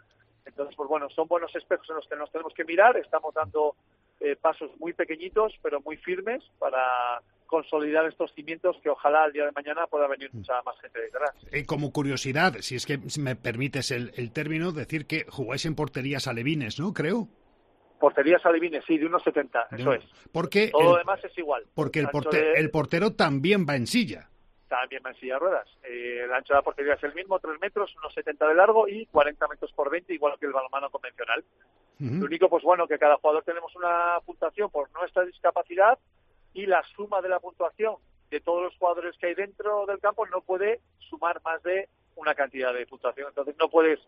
S9: Entonces, pues bueno, son buenos espejos en los que nos tenemos que mirar. Estamos dando eh, pasos muy pequeñitos, pero muy firmes para consolidar estos cimientos que ojalá al día de mañana pueda venir mucha más gente detrás.
S1: Eh, como curiosidad, si es que me permites el, el término, decir que jugáis en porterías alevines, ¿no? Creo.
S9: Porterías alevines, sí, de unos 70, eso es.
S1: Porque
S9: Todo lo demás es igual.
S1: Porque el,
S9: ancho
S1: porte-
S9: de-
S1: el portero también va en silla.
S9: También va en silla de ruedas. Eh, el ancho de la portería es el mismo, 3 metros, unos 70 de largo y 40 metros por 20, igual que el balonmano convencional. Lo único, pues bueno, que cada jugador tenemos una puntuación por nuestra discapacidad y la suma de la puntuación de todos los jugadores que hay dentro del campo no puede sumar más de una cantidad de puntuación. Entonces no puedes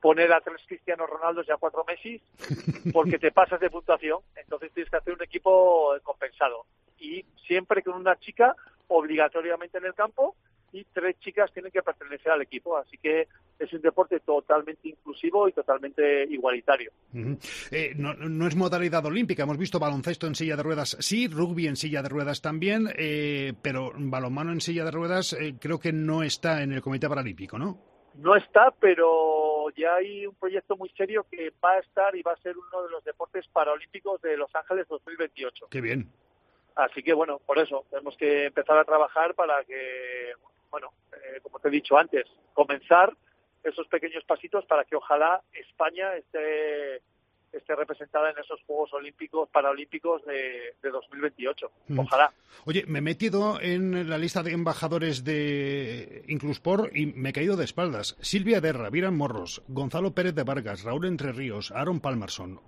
S9: poner a tres Cristianos Ronaldos y a cuatro Messi porque te pasas de puntuación. Entonces tienes que hacer un equipo compensado. Y siempre con una chica obligatoriamente en el campo y tres chicas tienen que pertenecer al equipo. Así que es un deporte totalmente inclusivo y totalmente igualitario.
S1: Eh, no, no es modalidad olímpica. Hemos visto baloncesto en silla de ruedas, sí, rugby en silla de ruedas también, eh, pero balonmano en silla de ruedas eh, creo que no está en el Comité Paralímpico, ¿no?
S9: No está, pero ya hay un proyecto muy serio que va a estar y va a ser uno de los deportes paralímpicos de Los Ángeles 2028.
S1: Qué bien.
S9: Así que bueno, por eso tenemos que empezar a trabajar para que, bueno, eh, como te he dicho antes, comenzar esos pequeños pasitos para que ojalá España esté esté representada en esos Juegos Olímpicos Paralímpicos de, de 2028.
S1: Mm.
S9: Ojalá.
S1: Oye, me he metido en la lista de embajadores de Inclusport y me he caído de espaldas. Silvia Derra, Viran Morros, Gonzalo Pérez de Vargas, Raúl Entre Ríos, Aaron Palmerson,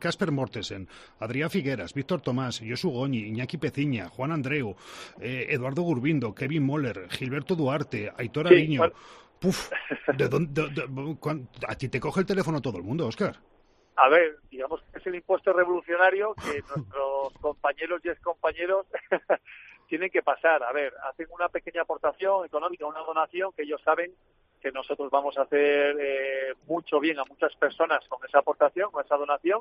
S1: Casper Mortesen, Adrián Figueras, Víctor Tomás, Josu Goñi, Iñaki Peciña, Juan Andreu, eh, Eduardo Gurbindo, Kevin Moller, Gilberto Duarte, Aitor
S9: Sí,
S1: Ariño.
S9: bueno.
S1: Puf, ¿de dónde- de- a ti te coge el teléfono todo el mundo, Oscar.
S9: A ver, digamos que es el impuesto revolucionario que nuestros compañeros y excompañeros tienen que pasar. A ver, hacen una pequeña aportación económica, una donación que ellos saben que nosotros vamos a hacer eh, mucho bien a muchas personas con esa aportación, con esa donación.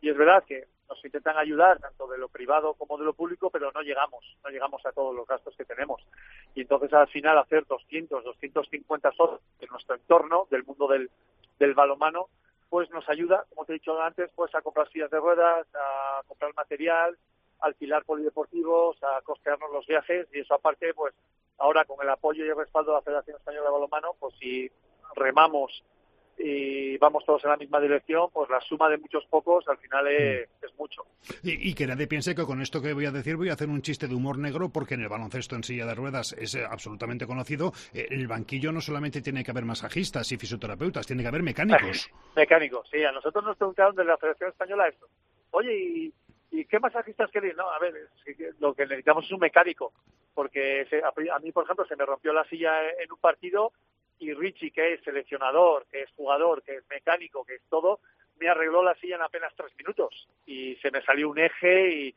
S9: Y es verdad que nos intentan ayudar tanto de lo privado como de lo público, pero no llegamos, no llegamos a todos los gastos que tenemos. Y entonces al final hacer 200, 250 socios en nuestro entorno del mundo del, del balonmano, pues nos ayuda, como te he dicho antes, pues a comprar sillas de ruedas, a comprar material, a alquilar polideportivos, a costearnos los viajes y eso aparte, pues ahora con el apoyo y el respaldo de la Federación Española de Balonmano, pues si remamos y vamos todos en la misma dirección, pues la suma de muchos pocos al final es, es mucho.
S1: Y, y que nadie piense que con esto que voy a decir voy a hacer un chiste de humor negro porque en el baloncesto en silla de ruedas es eh, absolutamente conocido. Eh, en el banquillo no solamente tiene que haber masajistas y fisioterapeutas, tiene que haber mecánicos.
S9: Mecánicos, sí. A nosotros nos preguntaron de la Federación Española esto. Oye, ¿y, y qué masajistas queréis? No, a ver, lo que necesitamos es un mecánico. Porque se- a, a mí, por ejemplo, se me rompió la silla en un partido y Richie, que es seleccionador, que es jugador, que es mecánico, que es todo, me arregló la silla en apenas tres minutos. Y se me salió un eje y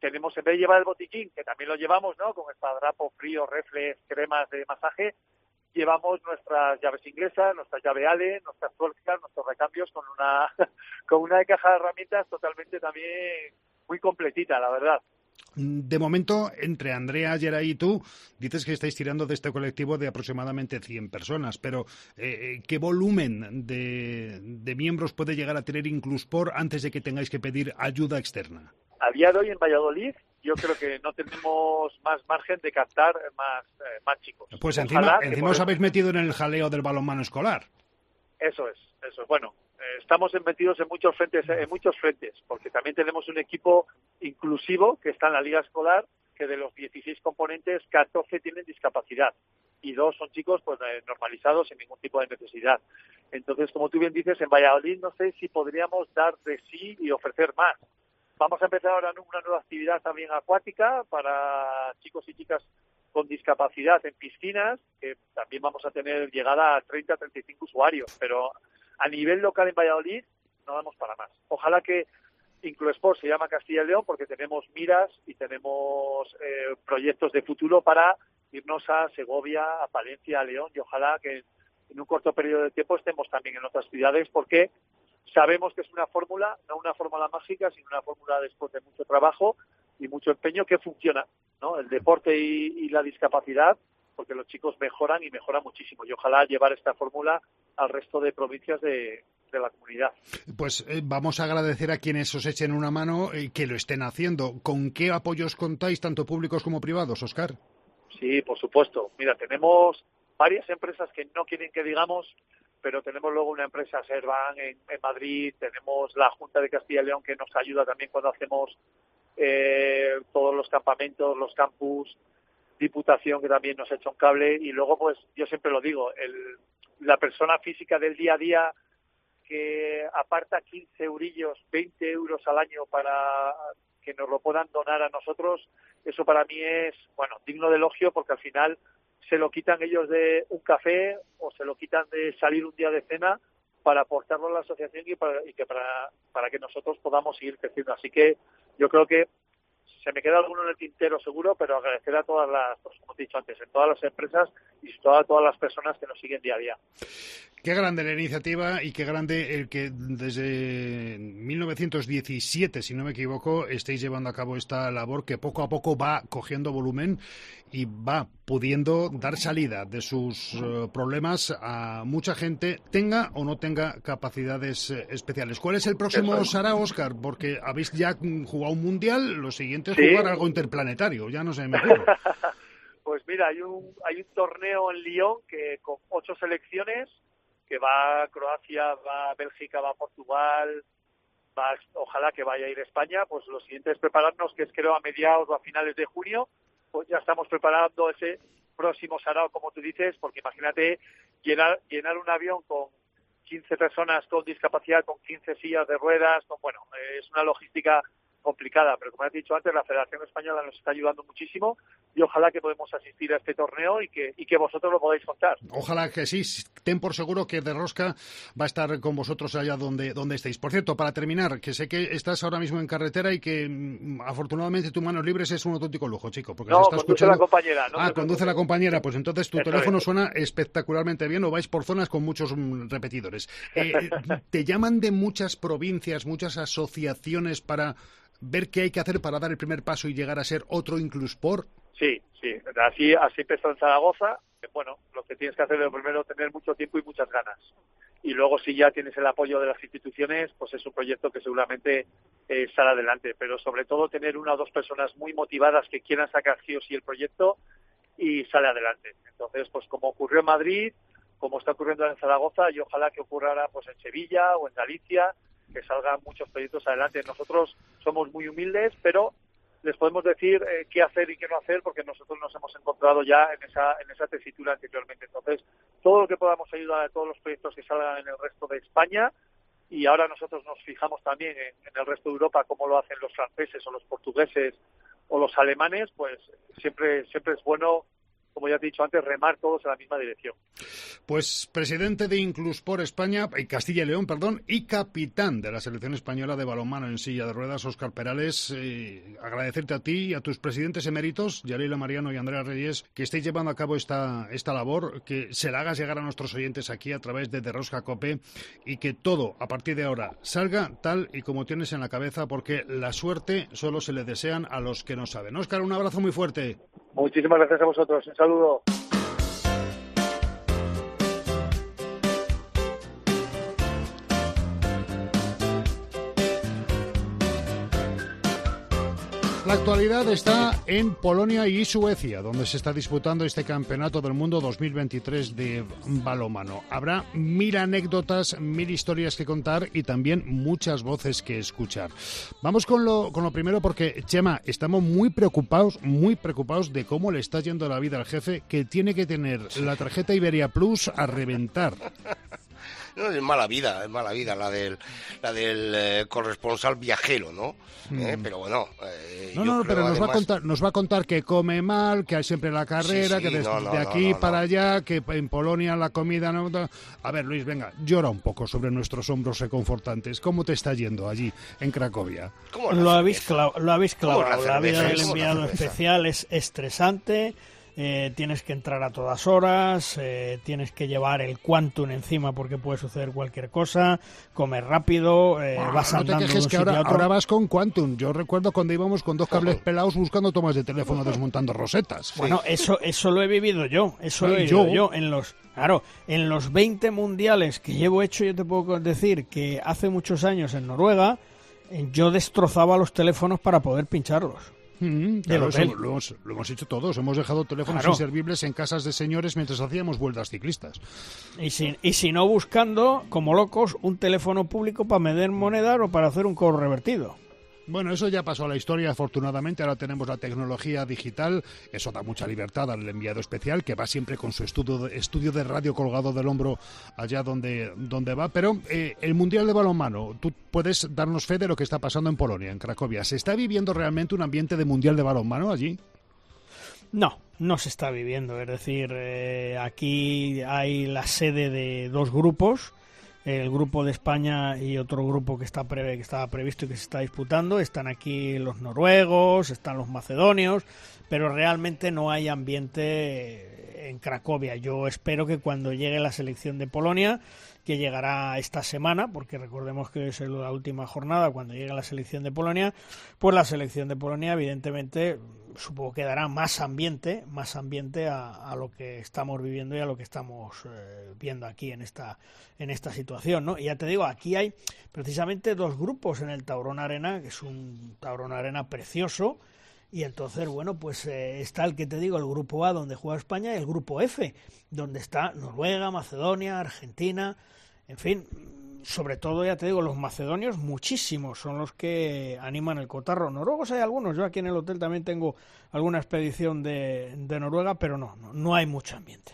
S9: tenemos, en vez de llevar el botiquín, que también lo llevamos, ¿no? Con espadrapo, frío, reflex, cremas de masaje, llevamos nuestras llaves inglesas, nuestra llave Ale, nuestras tuercas, nuestros recambios con una con una caja de herramientas totalmente también muy completita, la verdad.
S1: De momento, entre Andrea, Geray y tú, dices que estáis tirando de este colectivo de aproximadamente 100 personas, pero eh, ¿qué volumen de, de miembros puede llegar a tener Incluspor antes de que tengáis que pedir ayuda externa?
S9: A día de hoy en Valladolid yo creo que no tenemos más margen de captar más, eh, más chicos.
S1: Pues encima, encima os habéis metido en el jaleo del balonmano escolar.
S9: Eso es, eso es. Bueno, eh, estamos metidos en muchos frentes, en muchos frentes, porque también tenemos un equipo inclusivo que está en la liga escolar, que de los 16 componentes, 14 tienen discapacidad y dos son chicos pues eh, normalizados sin ningún tipo de necesidad. Entonces, como tú bien dices, en Valladolid no sé si podríamos dar de sí y ofrecer más. Vamos a empezar ahora una nueva actividad también acuática para chicos y chicas con discapacidad en piscinas, que también vamos a tener llegada a 30 35 usuarios, pero a nivel local en Valladolid no damos para más. Ojalá que Incluesport se llama Castilla y León porque tenemos miras y tenemos eh, proyectos de futuro para irnos a Segovia, a Palencia, a León y ojalá que en un corto periodo de tiempo estemos también en otras ciudades porque sabemos que es una fórmula, no una fórmula mágica, sino una fórmula después de mucho trabajo y mucho empeño que funciona. ¿no? El deporte y, la discapacidad, porque los chicos mejoran y mejoran muchísimo. Y ojalá llevar esta fórmula al resto de provincias de, la comunidad.
S1: Pues eh, vamos a agradecer a quienes os echen una mano y que lo estén haciendo. ¿Con qué apoyos contáis, tanto públicos como privados, Oscar?
S9: Sí, por supuesto. Mira, tenemos varias empresas que no quieren que digamos, pero tenemos luego una empresa Servan en, Madrid, tenemos la Junta de Castilla y León que nos ayuda también cuando hacemos eh, todos los campamentos, los campus, Diputación que también nos echa un cable y luego pues yo siempre lo digo, el, la persona física del día a día que aparta 15 eurillos, 20 euros al año para que nos lo puedan donar a nosotros, eso para mí es, bueno, digno de elogio porque al final se lo quitan ellos de un café o se lo quitan de salir un día de cena para aportarlo a la asociación y, para, y que para, para que nosotros podamos seguir creciendo. Así que yo creo que me queda alguno en el tintero seguro, pero agradecer a todas las, pues, como he dicho antes, en todas las empresas y a todas las personas que nos siguen día a día.
S1: Qué grande la iniciativa y qué grande el que desde 1917, si no me equivoco, estéis llevando a cabo esta labor que poco a poco va cogiendo volumen y va pudiendo dar salida de sus eh, problemas a mucha gente, tenga o no tenga capacidades eh, especiales. ¿Cuál es el próximo, Sara Oscar? Porque habéis ya jugado un mundial, lo siguiente es jugar algo interplanetario, ya no sé, mejor.
S9: pues mira, hay un, hay un torneo en Lyon que con ocho selecciones que va a Croacia, va a Bélgica, va a Portugal, va, ojalá que vaya a ir a España, pues lo siguiente es prepararnos, que es creo a mediados o a finales de junio, pues ya estamos preparando ese próximo sarao, como tú dices, porque imagínate llenar, llenar un avión con 15 personas con discapacidad, con 15 sillas de ruedas, con, bueno, es una logística complicada, pero como has dicho antes, la Federación Española nos está ayudando muchísimo y ojalá que podemos asistir a este torneo y que, y que vosotros lo podáis contar.
S1: Ojalá que sí, ten por seguro que De Rosca va a estar con vosotros allá donde, donde estéis. Por cierto, para terminar, que sé que estás ahora mismo en carretera y que mm, afortunadamente tu manos libres es un auténtico lujo, chico. Porque
S9: no,
S1: se está
S9: conduce
S1: escuchando...
S9: la compañera.
S1: ah, conduce la compañera, pues entonces tu teléfono suena espectacularmente bien o vais por zonas con muchos mm, repetidores. Eh, ¿Te llaman de muchas provincias, muchas asociaciones para ver qué hay que hacer para dar el primer paso y llegar a ser otro Inclusport?
S9: Sí, sí. Así, así empezó en Zaragoza. Bueno, lo que tienes que hacer es primero tener mucho tiempo y muchas ganas. Y luego, si ya tienes el apoyo de las instituciones, pues es un proyecto que seguramente eh, sale adelante. Pero sobre todo tener una o dos personas muy motivadas que quieran sacar sí o sí el proyecto y sale adelante. Entonces, pues como ocurrió en Madrid, como está ocurriendo en Zaragoza, y ojalá que ocurra pues en Sevilla o en Galicia que salgan muchos proyectos adelante. Nosotros somos muy humildes, pero les podemos decir eh, qué hacer y qué no hacer porque nosotros nos hemos encontrado ya en esa, en esa tesitura anteriormente. Entonces, todo lo que podamos ayudar a todos los proyectos que salgan en el resto de España y ahora nosotros nos fijamos también en, en el resto de Europa cómo lo hacen los franceses o los portugueses o los alemanes, pues siempre, siempre es bueno como ya te he dicho antes, remar todos en la misma dirección.
S1: Pues presidente de Incluspor España, y Castilla y León, perdón, y capitán de la selección española de balonmano en silla de ruedas, Óscar Perales, eh, agradecerte a ti y a tus presidentes eméritos, Yarila Mariano y Andrea Reyes, que estéis llevando a cabo esta, esta labor, que se la hagas llegar a nuestros oyentes aquí a través de Derrosca Cope y que todo, a partir de ahora, salga tal y como tienes en la cabeza, porque la suerte solo se le desean a los que no saben. Óscar, un abrazo muy fuerte.
S9: Muchísimas gracias a vosotros. Un saludo. なる。
S1: La actualidad está en Polonia y Suecia, donde se está disputando este Campeonato del Mundo 2023 de balomano. Habrá mil anécdotas, mil historias que contar y también muchas voces que escuchar. Vamos con lo, con lo primero porque, Chema, estamos muy preocupados, muy preocupados de cómo le está yendo la vida al jefe que tiene que tener la tarjeta Iberia Plus a reventar.
S3: No, es mala vida, es mala vida la del, la del eh, corresponsal viajero, ¿no? Eh, mm. pero bueno.
S1: Eh, no, no, pero nos, va a contar, nos va a contar que come mal, que hay siempre la carrera, que desde de aquí para allá, que en Polonia la comida no. A ver, Luis, venga, llora un poco sobre nuestros hombros reconfortantes. ¿Cómo te está yendo allí, en Cracovia?
S4: Lo habéis, clavado, lo habéis clavado. La vida del enviado especial es estresante eh, tienes que entrar a todas horas, eh, tienes que llevar el quantum encima porque puede suceder cualquier cosa, comer rápido, eh, vas
S1: no te
S4: andando de un
S1: que ahora, vas con Quantum. Yo recuerdo cuando íbamos con dos cables pelados buscando tomas de teléfono desmontando rosetas.
S4: Bueno, eso, eso lo he vivido yo, eso lo he vivido
S1: yo.
S4: yo. en los, claro, en los 20 mundiales que llevo hecho, yo te puedo decir que hace muchos años en Noruega, eh, yo destrozaba los teléfonos para poder pincharlos.
S1: Mm, claro,
S4: hotel.
S1: eso lo, hemos, lo hemos hecho todos. Hemos dejado teléfonos
S4: Claro.
S1: inservibles en casas de señores mientras hacíamos vueltas ciclistas.
S4: Y si, y si no buscando, como locos, un teléfono público para meter monedas o para hacer un cobro revertido.
S1: Bueno, eso ya pasó a la historia, afortunadamente. Ahora tenemos la tecnología digital. Eso da mucha libertad al enviado especial, que va siempre con su estudio de, estudio de radio colgado del hombro allá donde, donde va. Pero eh, el Mundial de Balonmano, tú puedes darnos fe de lo que está pasando en Polonia, en Cracovia. ¿Se está viviendo realmente un ambiente de Mundial de Balonmano allí?
S4: No, no se está viviendo. Es decir, eh, aquí hay la sede de dos grupos, el grupo de España y otro grupo que está que estaba previsto y que se está disputando. Están aquí los noruegos, están los macedonios, pero realmente no hay ambiente en Cracovia. Yo espero que cuando llegue la selección de Polonia, que llegará esta semana, porque recordemos que es la última jornada cuando llegue la selección de Polonia, pues la selección de Polonia evidentemente supongo que dará más ambiente, más ambiente a, lo que estamos viviendo y a lo que estamos eh, viendo aquí en esta en esta situación, ¿no? Y ya te digo, aquí hay precisamente dos grupos en el Taurón Arena, que es un Taurón Arena precioso, y entonces, bueno, pues eh, está el que te digo, el grupo A, donde juega España, y el grupo F, donde está Noruega, Macedonia, Argentina, en fin, sobre todo, ya te digo, los macedonios, muchísimos son los que animan el cotarro. Noruegos hay algunos, yo aquí en el hotel también tengo alguna expedición de, de Noruega, pero no, no, no hay mucho ambiente.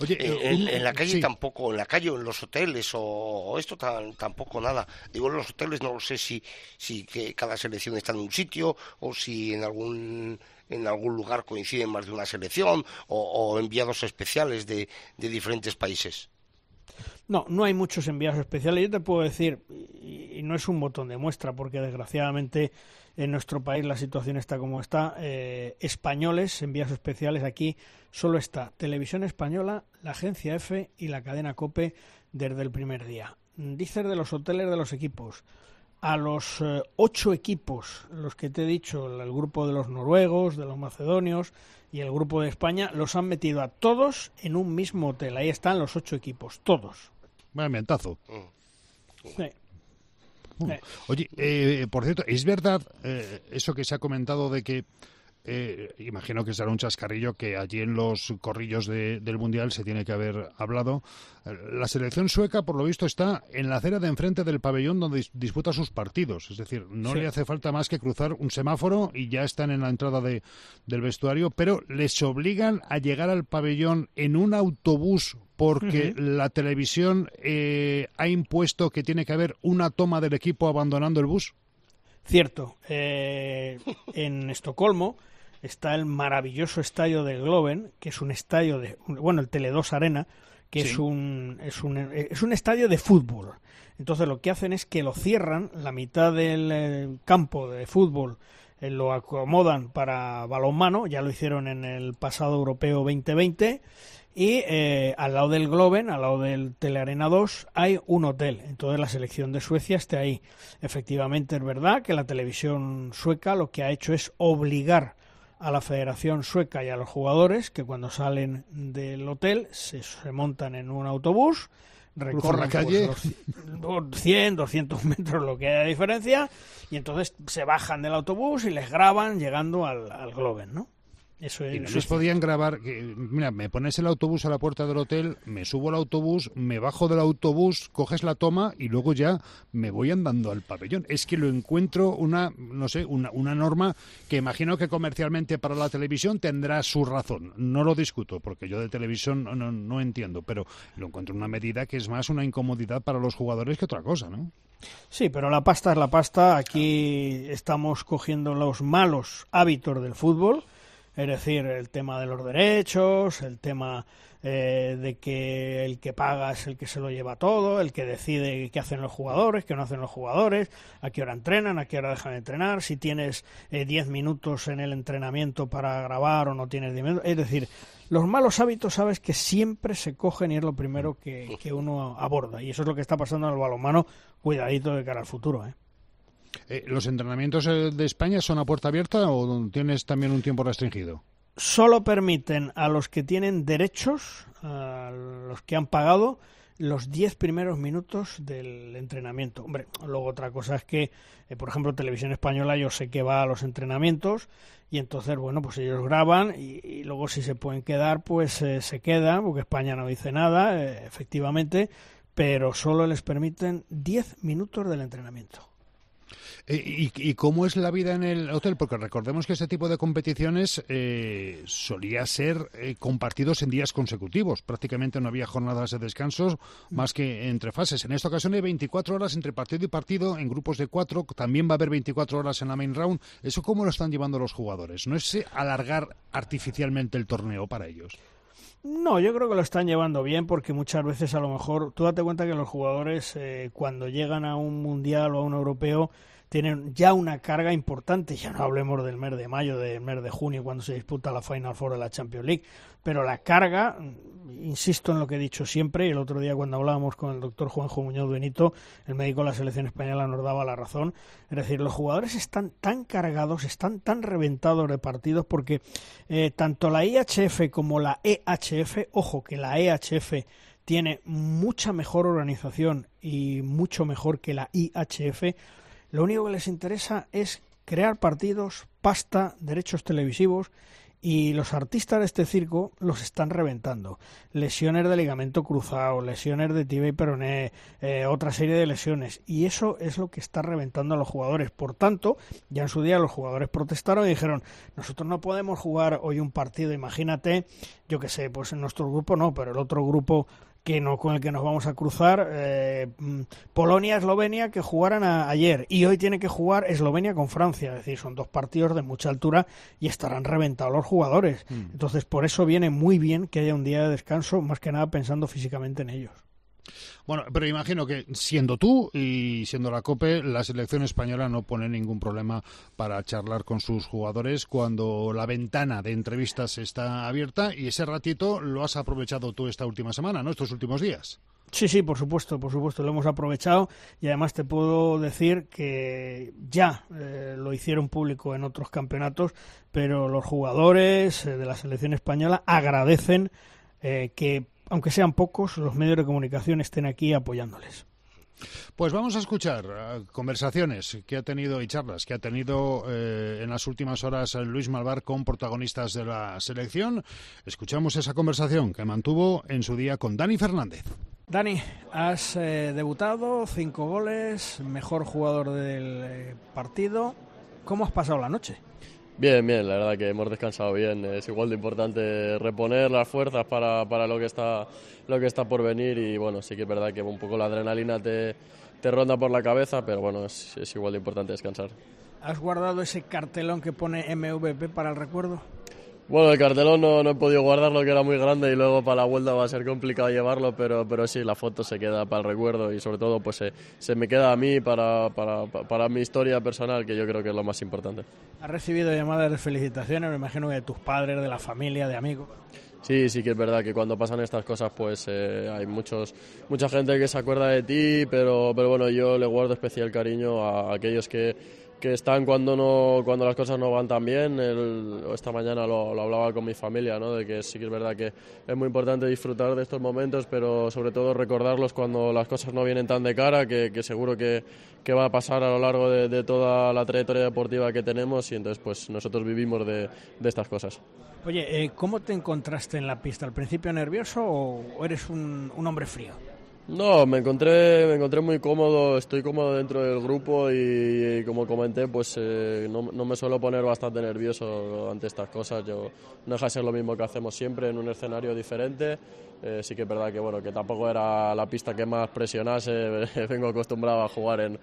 S1: Oye,
S3: En,
S1: eh,
S3: en- la calle
S1: sí.
S3: tampoco, en la calle o en los hoteles o, o esto tan- tampoco nada. Digo, en los hoteles no lo sé si, si que cada selección está en un sitio o si en algún en algún lugar coinciden más de una selección o, o enviados especiales de, de diferentes países.
S4: No, no hay muchos enviados especiales. Yo te puedo decir, y, no es un botón de muestra, porque desgraciadamente en nuestro país la situación está como está. eh, españoles, enviados especiales, aquí solo está Televisión Española, la Agencia F y la cadena COPE desde el primer día. Dices de los hoteles de los equipos. A los eh, ocho equipos, los que te he dicho, el grupo de los noruegos, de los macedonios y el grupo de España, los han metido a todos en un mismo hotel. Ahí están los ocho equipos, todos.
S1: Vaya ambientazo.
S4: Sí.
S1: Oye, eh, por cierto, ¿es verdad eh, eso que se ha comentado de que, eh, imagino que será un chascarrillo que allí en los corrillos de- del Mundial se tiene que haber hablado, eh, la selección sueca, por lo visto, está en la acera de enfrente del pabellón donde dis- disputa sus partidos. Es decir, no
S4: Sí.
S1: le hace falta más que cruzar un semáforo y ya están en la entrada de, del vestuario, pero les obligan a llegar al pabellón en un autobús porque la televisión eh, ha impuesto que tiene que haber una toma del equipo abandonando el bus.
S4: Cierto. eh, en Estocolmo está el maravilloso estadio del Globen, que es un estadio de, bueno, el Tele2 Arena, que es un es un es un estadio de fútbol. Entonces lo que hacen es que lo cierran, la mitad del eh, campo de fútbol eh, lo acomodan para balonmano, ya lo hicieron en el pasado europeo 2020 y eh, al lado del Globen, al lado del Telearena 2, hay un hotel. Entonces la selección de Suecia está ahí. Efectivamente es verdad que la televisión sueca lo que ha hecho es obligar a la Federación Sueca y a los jugadores que cuando salen del hotel se, se montan en un autobús, recorren
S1: la calle.
S4: pues, los 100, 200 metros, lo que haya de diferencia, y entonces se bajan del autobús y les graban llegando al, al Globen, ¿no? Eso es,
S1: Y no
S4: eso
S1: les
S4: es
S1: podían grabar, que, mira, me pones el autobús a la puerta del hotel, me subo al autobús, me bajo del autobús, coges la toma y luego ya me voy andando al pabellón. Es que lo encuentro una, no sé, una, una norma que imagino que comercialmente para la televisión tendrá su razón. No lo discuto, porque yo de televisión no, no, no entiendo, pero lo encuentro una medida que es más una incomodidad para los jugadores que otra cosa, ¿no?
S4: Sí, pero la pasta es la pasta. Aquí estamos cogiendo los malos hábitos del fútbol. Es decir, el tema de los derechos, el tema eh, de que el que paga es el que se lo lleva todo, el que decide qué hacen los jugadores, qué no hacen los jugadores, a qué hora entrenan, a qué hora dejan de entrenar, si tienes 10 minutos en el entrenamiento para grabar o no tienes 10 minutos. Es decir, los malos hábitos, sabes que siempre se cogen y es lo primero que, uno aborda. Y eso es lo que está pasando en el balonmano. Cuidadito de cara al futuro. ¿eh?
S1: Eh, ¿Los entrenamientos eh, de España son a puerta abierta o tienes también un tiempo restringido?
S4: Solo permiten a los que tienen derechos, a los que han pagado, los 10 primeros minutos del entrenamiento. Hombre, luego otra cosa es que, eh, por ejemplo, Televisión Española yo sé que va a los entrenamientos y entonces, bueno, pues ellos graban y, luego si se pueden quedar, pues eh, se quedan, porque España no dice nada, eh, efectivamente, pero solo les permiten 10 minutos del entrenamiento.
S1: Eh, ¿Y, cómo es la vida en el hotel? Porque recordemos que este tipo de competiciones eh, solía ser eh, compartidos en días consecutivos. Prácticamente no había jornadas de descanso más que entre fases. En esta ocasión hay 24 horas entre partido y partido en grupos de cuatro. También va a haber 24 horas en la main round. ¿Eso cómo lo están llevando los jugadores? ¿No es alargar artificialmente el torneo para ellos?
S4: No, yo creo que lo están llevando bien porque muchas veces a lo mejor, tú date cuenta que los jugadores cuando llegan a un mundial o a un europeo tienen ya una carga importante, ya no hablemos del mes de mayo, del mes de junio, cuando se disputa la Final Four de la Champions League, pero la carga, insisto en lo que he dicho siempre, y el otro día cuando hablábamos con el doctor Juanjo Muñoz Benito, el médico de la selección española nos daba la razón, es decir, los jugadores están tan cargados, están tan reventados de partidos, porque eh, tanto la IHF como la EHF, ojo que la EHF tiene mucha mejor organización y mucho mejor que la IHF, lo único que les interesa es crear partidos, pasta, derechos televisivos y los artistas de este circo los están reventando. Lesiones de ligamento cruzado, lesiones de tibia y peroné, eh, otra serie de lesiones. Y eso es lo que está reventando a los jugadores. Por tanto, ya en su día los jugadores protestaron y dijeron, nosotros no podemos jugar hoy un partido, imagínate, yo que sé, pues en nuestro grupo no, pero el otro grupo que no, con el que nos vamos a cruzar eh, mm, Polonia-Eslovenia que jugaran ayer y hoy tiene que jugar Eslovenia con Francia, es decir, son dos partidos de mucha altura y estarán reventados los jugadores. Mm. Entonces, por eso viene muy bien que haya un día de descanso, más que nada pensando físicamente en ellos.
S1: Bueno, pero imagino que siendo tú y siendo la COPE, la selección española no pone ningún problema para charlar con sus jugadores cuando la ventana de entrevistas está abierta y ese ratito lo has aprovechado tú esta última semana, ¿no? Estos últimos días.
S4: Sí, sí, por supuesto, por supuesto, lo hemos aprovechado y además te puedo decir que ya eh, lo hicieron público en otros campeonatos, pero los jugadores eh, de la selección española agradecen eh, que aunque sean pocos, los medios de comunicación estén aquí apoyándoles.
S1: Pues vamos a escuchar eh, conversaciones que ha tenido y charlas que ha tenido eh, en las últimas horas Luis Malvar con protagonistas de la selección. Escuchamos esa conversación que mantuvo en su día con Dani Fernández.
S4: Dani, has eh, debutado, cinco goles, mejor jugador del partido. ¿Cómo has pasado la noche?
S10: Bien, bien, la verdad que hemos descansado bien. Es igual de importante reponer las fuerzas para, para lo, que está, lo que está por venir y bueno, sí que es verdad que un poco la adrenalina te, te ronda por la cabeza, pero bueno, es, es igual de importante descansar.
S4: ¿Has guardado ese cartelón que pone MVP para el recuerdo?
S10: Bueno, el cartelón no, no, he podido guardarlo, que era muy grande y luego para la vuelta va a ser complicado llevarlo, pero, pero sí, la foto se queda para el recuerdo y sobre todo pues se, se me queda a mí para, para, para, mi historia personal, que yo creo que es lo más importante.
S4: ¿Has recibido llamadas de felicitaciones, me imagino, de tus padres, de la familia, de amigos?
S10: Sí, sí que es verdad que cuando pasan estas cosas pues eh, hay muchos, mucha gente que se acuerda de ti, pero, pero bueno, yo le guardo especial cariño a aquellos que que están cuando no cuando las cosas no van tan bien. esta mañana lo, hablaba con mi familia, ¿no? de que sí que es verdad que es muy importante disfrutar de estos momentos, pero sobre todo recordarlos cuando las cosas no vienen tan de cara, que, seguro que, que, va a pasar a lo largo de, toda la trayectoria deportiva que tenemos y entonces pues nosotros vivimos de, de estas cosas.
S4: Oye, eh, ¿cómo te encontraste en la pista? ¿Al principio nervioso o eres un, un hombre frío?
S10: No, me encontré, me encontré muy cómodo, estoy cómodo dentro del grupo y, como comenté, pues eh, no, me suelo poner bastante nervioso ante estas cosas. Yo no deja de ser lo mismo que hacemos siempre en un escenario diferente. Eh, sí que es verdad que bueno, que tampoco era la pista que más presionase. Vengo acostumbrado a jugar en,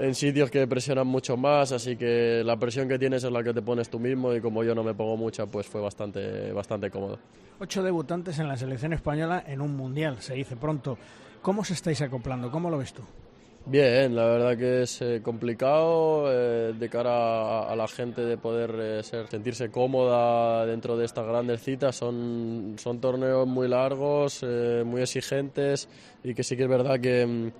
S10: en sitios que presionan mucho más, así que la presión que tienes es la que te pones tú mismo y como yo no me pongo mucha, pues fue bastante, bastante cómodo.
S4: Ocho debutantes en la selección española en un mundial, se dice pronto. ¿Cómo se estáis acoplando? ¿Cómo lo ves tú?
S10: Bien, la verdad que es eh, complicado eh, de cara a, la gente de poder eh, sentirse cómoda dentro de estas grandes citas. Son, son torneos muy largos, muy exigentes y que sí que es verdad que mm,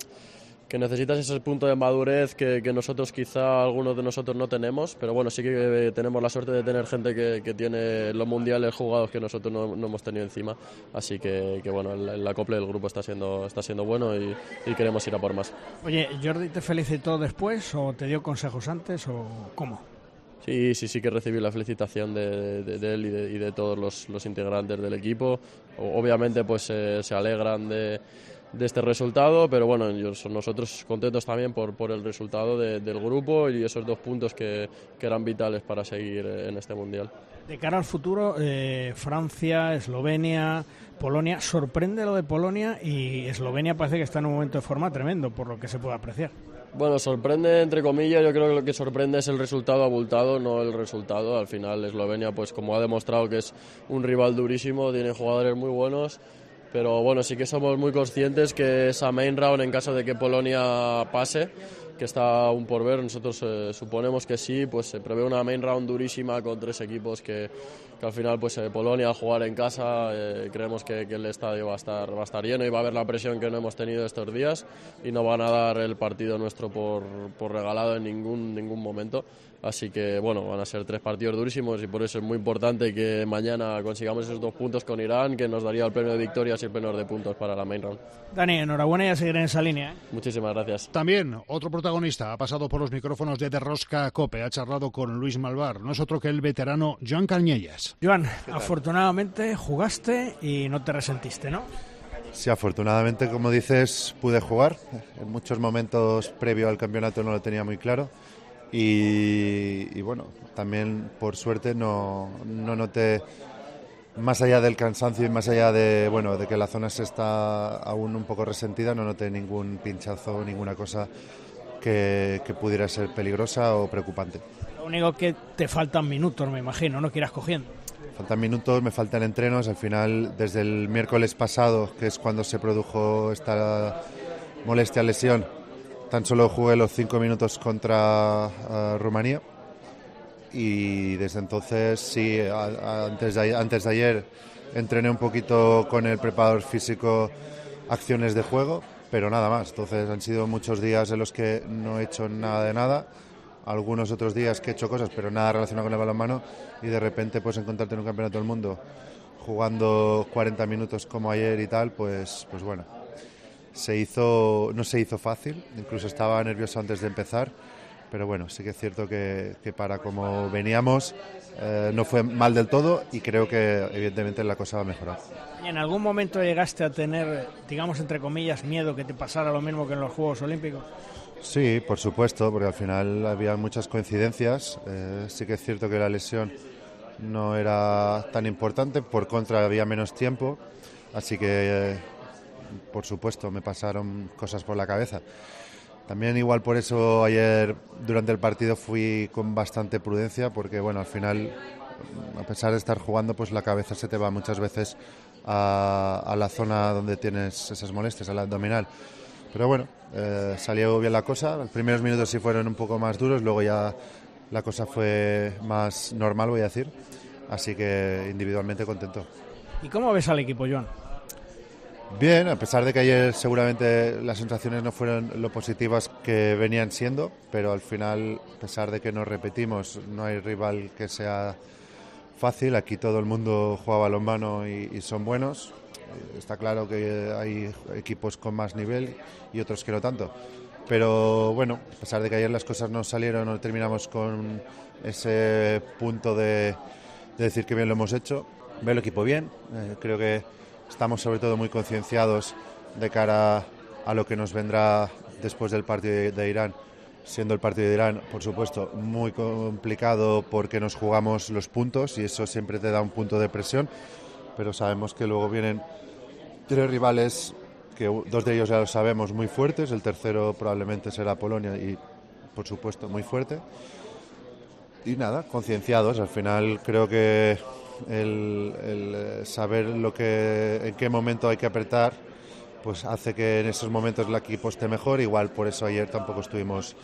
S10: que necesitas ese punto de madurez que, nosotros quizá algunos de nosotros no tenemos, pero bueno, sí que tenemos la suerte de tener gente que, tiene los mundiales jugados que nosotros no, hemos tenido encima, así que, bueno, el, acople del grupo está siendo, está siendo bueno y, queremos ir a por más.
S4: Oye, ¿Jordi te felicitó después o te dio consejos antes o cómo?
S10: Sí, sí, sí que recibí la felicitación de, él y de, todos los, integrantes del equipo. Obviamente pues eh, se alegran de de este resultado, pero bueno, nosotros contentos también por, por el resultado del grupo y esos dos puntos que, que, eran vitales para seguir en este Mundial.
S4: De cara al futuro, eh, Francia, Eslovenia, Polonia, sorprende lo de Polonia y Eslovenia parece que está en un momento de forma tremendo, por lo que se puede apreciar.
S10: Bueno, sorprende entre comillas, yo creo que lo que sorprende es el resultado abultado, no el resultado. Al final Eslovenia, pues como ha demostrado que es un rival durísimo, tiene jugadores muy buenos pero bueno, sí que somos muy conscientes que esa main round, en caso de que Polonia pase, que está aún por ver, nosotros eh, suponemos que sí, pues se prevé una main round durísima con tres equipos que, que al final pues eh, Polonia al jugar en casa eh, creemos que, que, el estadio va a, estar, va a estar lleno y va a haber la presión que no hemos tenido estos días y no van a dar el partido nuestro por, por regalado en ningún, ningún momento. Así que bueno, van a ser tres partidos durísimos y por eso es muy importante que mañana consigamos esos dos puntos con Irán, que nos daría el premio de victorias y el premio de puntos para la main round.
S4: Dani, enhorabuena y a seguir en esa línea. ¿eh?
S10: Muchísimas gracias.
S1: También otro protagonista ha pasado por los micrófonos de Derrosca Cope, ha charlado con Luis Malvar, no es otro que el veterano Joan Cañellas.
S4: Joan, afortunadamente jugaste y no te resentiste, ¿no?
S11: Sí, afortunadamente, como dices, pude jugar. En muchos momentos previo al campeonato no lo tenía muy claro y, bueno, también por suerte no, no noté, más allá del cansancio y más allá de, bueno, de que la zona se está aún un poco resentida, no noté ningún pinchazo, ninguna cosa que, que pudiera ser peligrosa o preocupante.
S4: Lo único que te faltan minutos, me imagino, no quieras cogiendo.
S11: Faltan minutos, me faltan entrenos. Al final, desde el miércoles pasado, que es cuando se produjo esta molestia lesión, Tan solo jugué los cinco minutos contra uh, Rumanía y desde entonces sí, antes de, antes de ayer entrené un poquito con el preparador físico acciones de juego, pero nada más. Entonces han sido muchos días en los que no he hecho nada de nada, algunos otros días que he hecho cosas, pero nada relacionado con el balonmano y de repente pues encontrarte en un campeonato del mundo jugando 40 minutos como ayer y tal, pues, pues bueno, se hizo, no se hizo fácil, incluso estaba nervioso antes de empezar, pero bueno, sí que es cierto que, para como veníamos eh, no fue mal del todo y creo que evidentemente la cosa va a mejorar.
S4: ¿Y en algún momento llegaste a tener, digamos entre comillas, miedo que te pasara lo mismo que en los Juegos Olímpicos?
S11: Sí, por supuesto, porque al final había muchas coincidencias. Eh, sí que es cierto que la lesión no era tan importante, por contra había menos tiempo, así que eh, por supuesto, me pasaron cosas por la cabeza. También igual por eso ayer durante el partido fui con bastante prudencia porque bueno, al final a pesar de estar jugando pues la cabeza se te va muchas veces a, la zona donde tienes esas molestias, al abdominal. Pero bueno, eh, salió bien la cosa. Los primeros minutos sí fueron un poco más duros, luego ya la cosa fue más normal, voy a decir. Así que individualmente contento.
S4: ¿Y cómo ves al equipo, Joan?
S11: Bien, a pesar de que ayer seguramente las sensaciones no fueron lo positivas que venían siendo, pero al final, a pesar de que nos repetimos, no hay rival que sea fácil. Aquí todo el mundo juega balonmano y, y son buenos. Está claro que hay equipos con más nivel y otros que no tanto. Pero bueno, a pesar de que ayer las cosas no salieron, no terminamos con ese punto de, decir que bien lo hemos hecho. Veo el equipo bien, eh, creo que Estamos sobre todo muy concienciados de cara a lo que nos vendrá después del partido de, Irán, siendo el partido de Irán, por supuesto, muy complicado porque nos jugamos los puntos y eso siempre te da un punto de presión, pero sabemos que luego vienen tres rivales que dos de ellos ya lo sabemos muy fuertes, el tercero probablemente será Polonia y por supuesto, muy fuerte. Y nada, concienciados. Al final creo que el, eh, saber lo que, en qué momento hay que apretar, pues hace que en esos momentos el equipo esté mejor. Igual por eso ayer tampoco estuvimos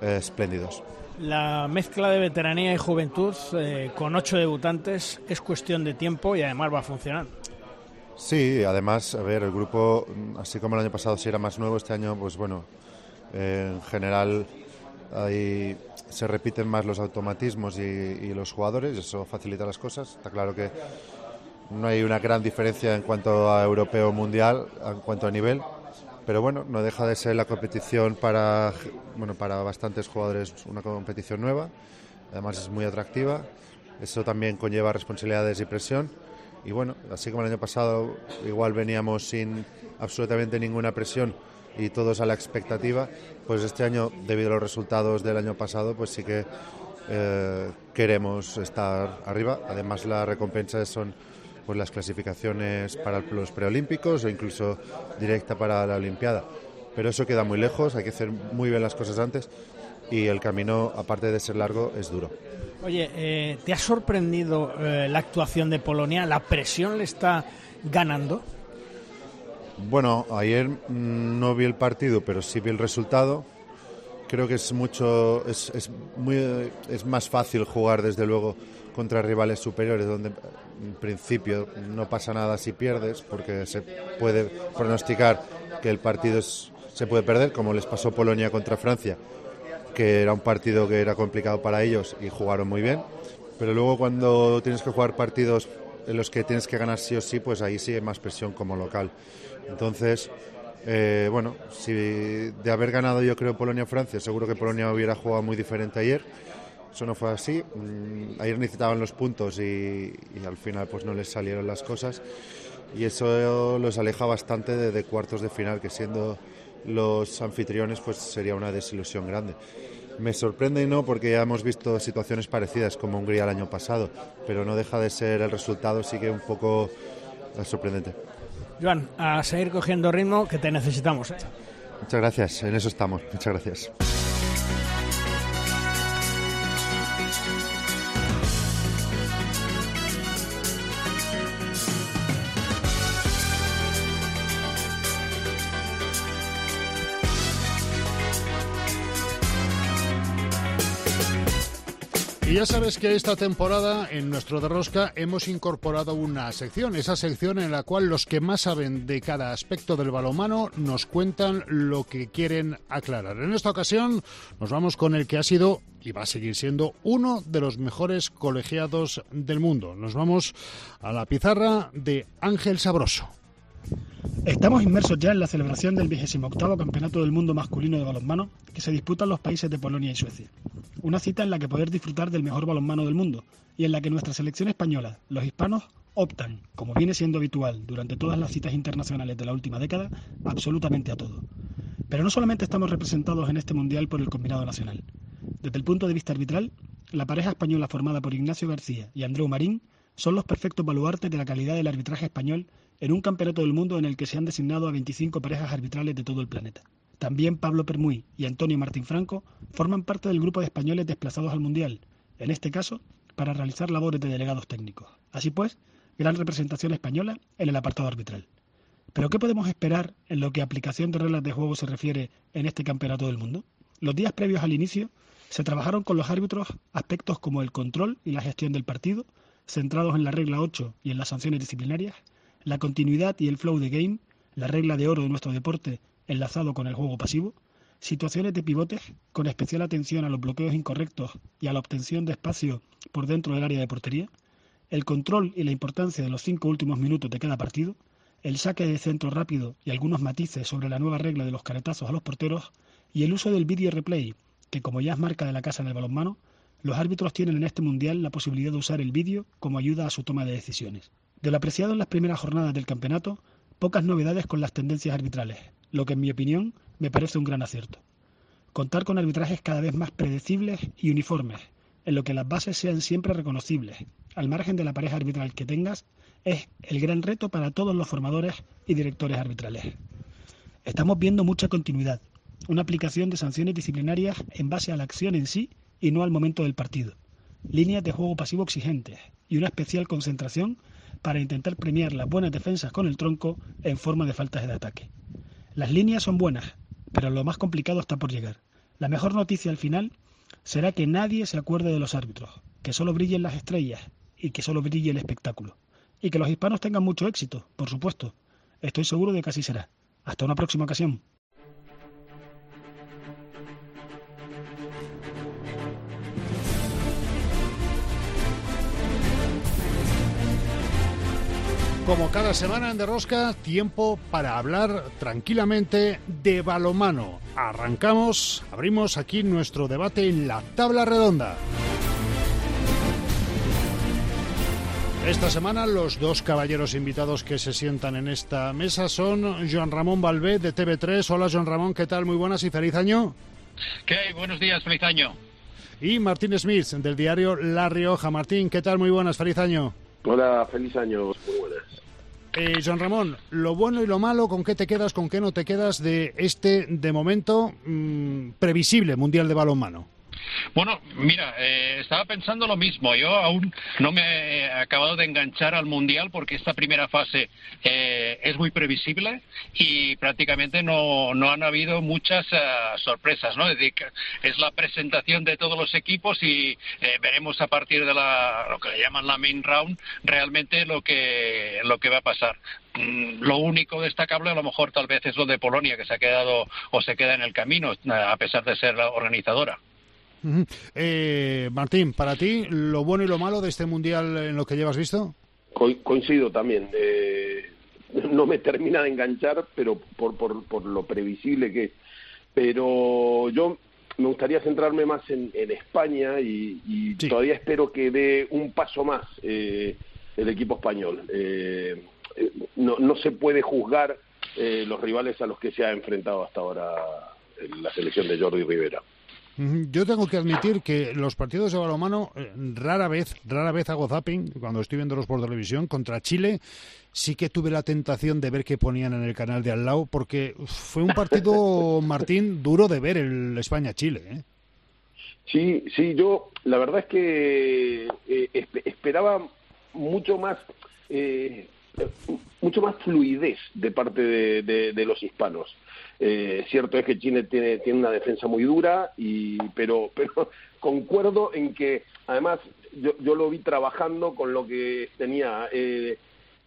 S11: eh, espléndidos.
S4: La mezcla de veteranía y juventud eh, con ocho debutantes es cuestión de tiempo y además va a funcionar.
S11: Sí, además, a ver, el grupo, así como el año pasado sí era más nuevo, este año, pues bueno, en general ahí se repiten más los automatismos y, los jugadores, eso facilita las cosas. Está claro que no hay una gran diferencia en cuanto a europeo mundial, en cuanto a nivel, pero bueno, no deja de ser la competición para, bueno, para bastantes jugadores una competición nueva, además es muy atractiva, eso también conlleva responsabilidades y presión. Y bueno, así como el año pasado igual veníamos sin absolutamente ninguna presión y todos a la expectativa, pues este año, debido a los resultados del año pasado, pues sí que eh, queremos estar arriba. Además, las recompensas son pues las clasificaciones para los preolímpicos o incluso directa para la Olimpiada. Pero eso queda muy lejos, hay que hacer muy bien las cosas antes y el camino, aparte de ser largo, es duro.
S4: Oye, eh, ¿te ha sorprendido eh, la actuación de Polonia? ¿La presión le está ganando?
S11: Bueno, ayer mm, no vi el partido, pero sí vi el resultado. Creo que es mucho, es, es, muy, es más fácil jugar desde luego contra rivales superiores, donde en principio no pasa nada si pierdes, porque se puede pronosticar que el partido se puede perder, como les pasó Polonia contra Francia, que era un partido que era complicado para ellos y jugaron muy bien. Pero luego cuando tienes que jugar partidos en los que tienes que ganar sí o sí, pues ahí sí hay más presión como local. Entonces, eh, bueno, si de haber ganado yo creo Polonia-Francia, seguro que Polonia hubiera jugado muy diferente ayer. Eso no fue así. Mm, ayer necesitaban los puntos y, al final pues no les salieron las cosas. Y eso los aleja bastante de, cuartos de final, que siendo los anfitriones pues sería una desilusión grande. Me sorprende y no porque ya hemos visto situaciones parecidas como Hungría el año pasado, pero no deja de ser el resultado, sí que un poco sorprendente.
S4: Joan, a seguir cogiendo ritmo que te necesitamos. ¿eh?
S11: Muchas gracias, en eso estamos. Muchas gracias.
S1: Y ya sabes que esta temporada en nuestro de Rosca hemos incorporado una sección, esa sección en la cual los que más saben de cada aspecto del balonmano nos cuentan lo que quieren aclarar. En esta ocasión nos vamos con el que ha sido y va a seguir siendo uno de los mejores colegiados del mundo. Nos vamos a la pizarra de Ángel Sabroso.
S12: Estamos inmersos ya en la celebración del 28 Campeonato del Mundo Masculino de Balonmano que se disputa en los países de Polonia y Suecia. Una cita en la que poder disfrutar del mejor balonmano del mundo y en la que nuestra selección española, los hispanos, optan, como viene siendo habitual durante todas las citas internacionales de la última década, absolutamente a todo. Pero no solamente estamos representados en este mundial por el combinado nacional. Desde el punto de vista arbitral, la pareja española formada por Ignacio García y Andreu Marín son los perfectos baluartes de la calidad del arbitraje español en un campeonato del mundo en el que se han designado a 25 parejas arbitrales de todo el planeta. También Pablo Permuy y Antonio Martín Franco forman parte del grupo de españoles desplazados al Mundial, en este caso para realizar labores de delegados técnicos. Así pues, gran representación española en el apartado arbitral. Pero ¿qué podemos esperar en lo que a aplicación de reglas de juego se refiere en este campeonato del mundo? Los días previos al inicio se trabajaron con los árbitros aspectos como el control y la gestión del partido, centrados en la regla 8 y en las sanciones disciplinarias, la continuidad y el flow de game, la regla de oro de nuestro deporte enlazado con el juego pasivo, situaciones de pivotes con especial atención a los bloqueos incorrectos y a la obtención de espacio por dentro del área de portería, el control y la importancia de los cinco últimos minutos de cada partido, el saque de centro rápido y algunos matices sobre la nueva regla de los caretazos a los porteros y el uso del video replay, que como ya es marca de la casa en el balonmano, los árbitros tienen en este mundial la posibilidad de usar el vídeo como ayuda a su toma de decisiones. De lo apreciado en las primeras jornadas del campeonato, pocas novedades con las tendencias arbitrales, lo que en mi opinión me parece un gran acierto. Contar con arbitrajes cada vez más predecibles y uniformes, en lo que las bases sean siempre reconocibles, al margen de la pareja arbitral que tengas, es el gran reto para todos los formadores y directores arbitrales. Estamos viendo mucha continuidad, una aplicación de sanciones disciplinarias en base a la acción en sí y no al momento del partido, líneas de juego pasivo exigentes y una especial concentración para intentar premiar las buenas defensas con el tronco en forma de faltas de ataque. Las líneas son buenas, pero lo más complicado está por llegar. La mejor noticia al final será que nadie se acuerde de los árbitros, que solo brillen las estrellas y que solo brille el espectáculo. Y que los hispanos tengan mucho éxito, por supuesto. Estoy seguro de que así será. Hasta una próxima ocasión.
S1: Como cada semana en Derrosca, tiempo para hablar tranquilamente de balomano. Arrancamos, abrimos aquí nuestro debate en la tabla redonda. Esta semana los dos caballeros invitados que se sientan en esta mesa son Joan Ramón Balbé de TV3. Hola Joan Ramón, ¿qué tal? Muy buenas y feliz año.
S7: ¿Qué hay? Buenos días, feliz año.
S1: Y Martín Smith del diario La Rioja. Martín, ¿qué tal? Muy buenas, feliz año.
S13: Hola, feliz año, muy buenas.
S1: Eh, Joan Ramón, lo bueno y lo malo, ¿con qué te quedas, con qué no te quedas de este, de momento, mm, previsible Mundial de Balonmano?
S7: Bueno, mira, eh, estaba pensando lo mismo. Yo aún no me he acabado de enganchar al Mundial porque esta primera fase eh, es muy previsible y prácticamente no, no han habido muchas eh, sorpresas. ¿no? Es, es la presentación de todos los equipos y veremos a partir de la, lo que le llaman la main round realmente lo que, lo que va a pasar mm, lo único destacable a lo mejor tal vez es lo de Polonia que se ha quedado o se queda en el camino a pesar de ser la organizadora.
S1: Eh, Martín, para ti, ¿lo bueno y lo malo de este Mundial en lo que llevas visto?
S13: coincido también. Eh, no me termina de enganchar, pero por, por, por lo previsible que es. Pero yo me gustaría centrarme más en, España y, todavía espero que dé un paso más eh, el equipo español. no, no se puede juzgar los rivales a los que se ha enfrentado hasta ahora la selección de Jordi Rivera.
S1: Yo tengo que admitir que los partidos de balonmano eh, rara vez, rara vez hago zapping cuando estoy viéndolos por televisión contra Chile. Sí que tuve la tentación de ver qué ponían en el canal de al lado porque fue un partido Martín duro de ver el España-Chile. ¿eh?
S13: Sí, sí, yo la verdad es que eh, esperaba mucho más mucho más fluidez de parte de los hispanos. Eh, cierto es que Chile tiene, tiene una defensa muy dura, y, pero, pero concuerdo en que además yo, yo lo vi trabajando con lo que tenía eh,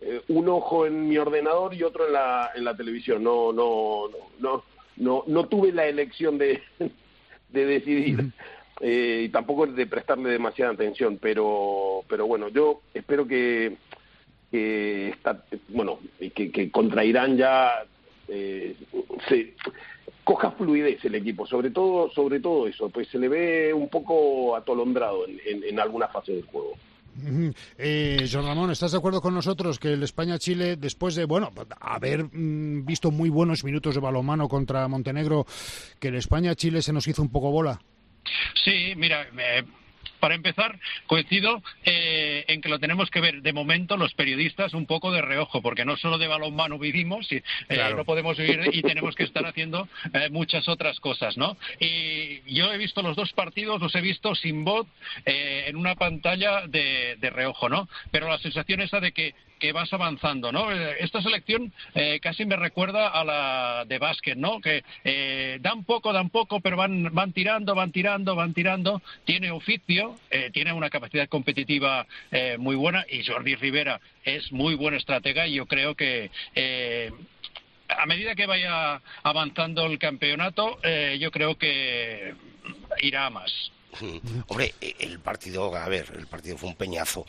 S13: eh, un ojo en mi ordenador y otro en la, en la televisión. No, no, no, no, no, tuve la elección de, de decidir. y tampoco de prestarle demasiada atención, pero, pero bueno, yo espero que, que está, bueno, que, que contra Irán ya eh, se coja fluidez el equipo, sobre todo, sobre todo eso, pues se le ve un poco atolondrado en, en, alguna fase del juego.
S1: Eh, John Ramón, ¿estás de acuerdo con nosotros que el España-Chile, después de, bueno, haber mm, visto muy buenos minutos de balonmano contra Montenegro, que el España-Chile se nos hizo un poco bola?
S7: Sí, mira, para empezar, coincido eh, en que lo tenemos que ver de momento los periodistas un poco de reojo, porque no solo de balonmano vivimos, y, eh, no podemos vivir y tenemos que estar haciendo eh, muchas otras cosas, ¿no? Y yo he visto los dos partidos, los he visto sin voz en una pantalla de, de reojo, ¿no? Pero la sensación esa de que que vas avanzando, ¿no? Eh, esta selección eh, casi me recuerda a la de básquet, ¿no? Que eh, dan poco, dan poco, pero van, van tirando, van tirando, van tirando. Tiene oficio, tiene una capacidad competitiva muy buena y Jordi Rivera es muy buen estratega y yo creo que a medida que vaya avanzando el campeonato, yo creo que irá a más.
S3: Hombre, e, el partido, a ver, el partido fue un peñazo.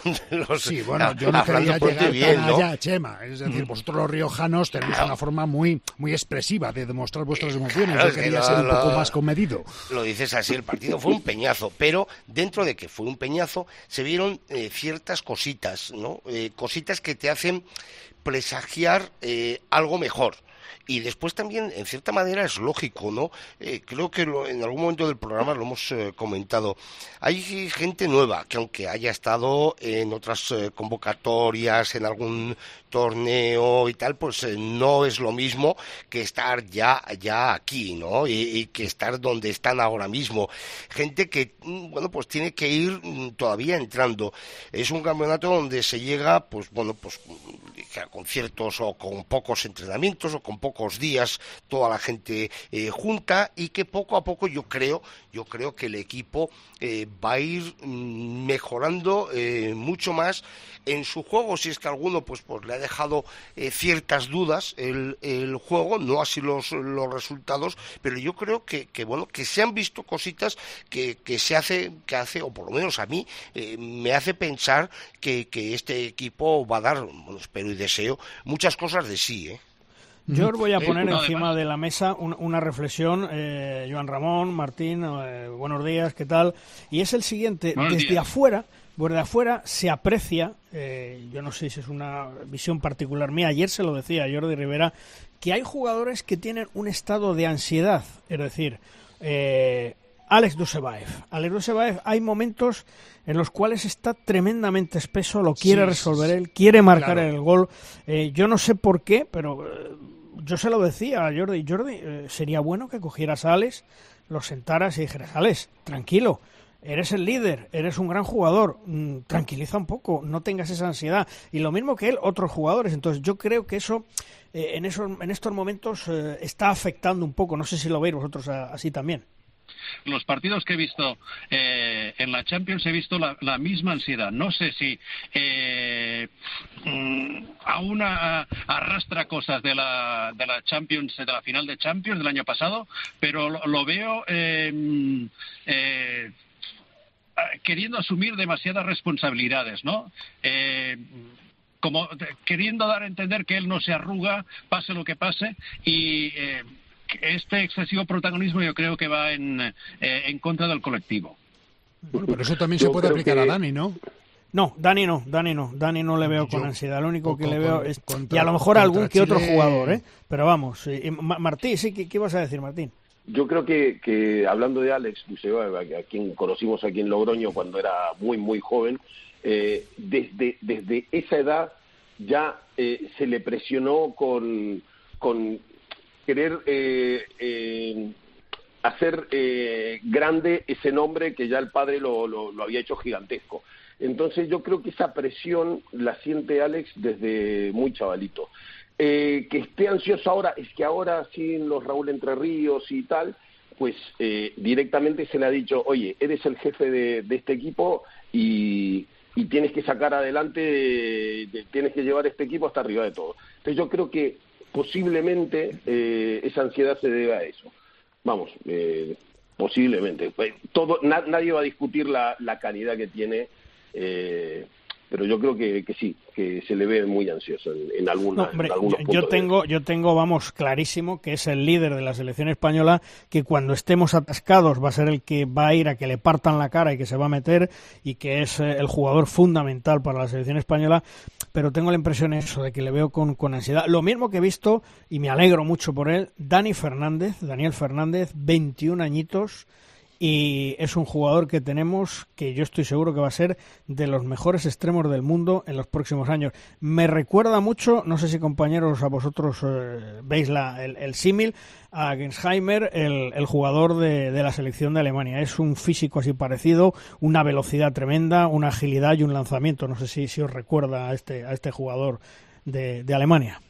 S1: sí, bueno, yo no quería llegar bien, allá, Chema. Es decir, vosotros los riojanos tenéis una forma muy muy expresiva de demostrar vuestras emociones. yo quería ser un poco más comedido.
S3: Lo dices así, el partido fue un peñazo, pero dentro de que fue un peñazo se vieron eh, ciertas cositas, ¿no? Eh, cositas que te hacen presagiar eh, algo mejor. Y después también, en cierta manera, es lógico, ¿no? Eh, creo que en algún momento del programa lo hemos eh, comentado. Hay gente nueva que, aunque haya estado en otras eh, convocatorias, en algún torneo y tal, pues no es lo mismo que estar ya, ya aquí, ¿no? Y, que estar donde están ahora mismo. Gente que, mm, bueno, pues tiene que ir mm, todavía entrando. Es un campeonato donde se llega, pues bueno, pues a conciertos o con pocos entrenamientos o con pocos días toda la gente eh, junta y que poco a poco yo creo yo creo que el equipo eh, va a ir mejorando eh, mucho más en su juego si es que alguno pues pues le ha dejado ciertas dudas el, el, juego no así los, los resultados pero yo creo que, que bueno que se han visto cositas que, que se hace que hace o por lo menos a mí me hace pensar que, que este equipo va a dar bueno espero y deseo muchas cosas de sí ¿eh?
S4: Yo os voy a poner encima de la mesa una reflexión, eh, Joan Ramón, Martín, eh, buenos días, ¿qué tal? Y es el siguiente, desde afuera, desde afuera se aprecia, eh, yo no sé si es una visión particular mía, ayer se lo decía Jordi Rivera, que hay jugadores que tienen un estado de ansiedad, es decir, eh, Alex Dusebaev. Alex Dusebaev hay momentos en los cuales está tremendamente espeso, lo quiere resolver él, quiere marcar el gol. Eh, yo no sé por qué, pero eh, yo se lo decía a Jordi. Jordi, eh, sería bueno que cogieras a Alex, lo sentaras y dijeras, Alex, tranquilo, eres el líder, eres un gran jugador, mm, tranquiliza un poco, no tengas esa ansiedad. Y lo mismo que él, otros jugadores. Entonces yo creo que eso en, esos, en estos momentos está afectando un poco. No sé si lo veis vosotros así también
S7: los partidos que he visto eh, en la Champions he visto la, misma ansiedad. No sé si eh, mm, aún arrastra cosas de la, de la Champions, de la final de Champions del año pasado, pero lo, veo eh, queriendo asumir demasiadas responsabilidades, ¿no? como queriendo dar a entender que él no se arruga, pase lo que pase, y este excesivo protagonismo yo creo que va en, eh, en contra del colectivo.
S1: Bueno, pero eso también se puede aplicar a Dani, ¿no?
S4: No, Dani no, Dani no, Dani no le veo con ansiedad, lo único que le veo es... y a lo mejor algún que otro jugador, ¿eh? Pero vamos, Martín, sí, ¿qué, ibas a decir, Martín?
S13: Yo creo que, que hablando de Alex a quien conocimos aquí en Logroño cuando era muy, muy joven, eh, desde, desde esa edad ya eh, se le presionó con, con querer eh, eh, hacer eh, grande ese nombre que ya el padre lo, lo, había hecho gigantesco. Entonces yo creo que esa presión la siente Alex desde muy chavalito. que esté ansioso ahora, es que ahora sin los Raúl Entre Ríos y tal, pues directamente se le ha dicho, oye, eres el jefe de, este equipo y, tienes que sacar adelante, tienes que llevar este equipo hasta arriba de todo. Entonces yo creo que posiblemente eh, esa ansiedad se debe a eso. Vamos, eh, posiblemente. Pues, todo, nadie va a discutir la, la calidad que tiene eh, pero yo creo que, sí, que se le ve muy ansioso en, en, algunos
S4: yo, tengo, yo tengo, vamos, clarísimo que es el líder de la selección española, que cuando estemos atascados va a ser el que va a ir a que le partan la cara y que se va a meter, y que es eh, el jugador fundamental para la selección española, pero tengo la impresión eso, de que le veo con, con ansiedad. Lo mismo que he visto, y me alegro mucho por él, Dani Fernández, Daniel Fernández, 21 añitos, y es un jugador que tenemos que yo estoy seguro que va a ser de los mejores extremos del mundo en los próximos años. Me recuerda mucho, no sé si compañeros a vosotros eh, veis el, símil, a Gensheimer, el, jugador de, la selección de Alemania. Es un físico así parecido, una velocidad tremenda, una agilidad y un lanzamiento. No sé si, os recuerda a este, a este jugador de, Alemania.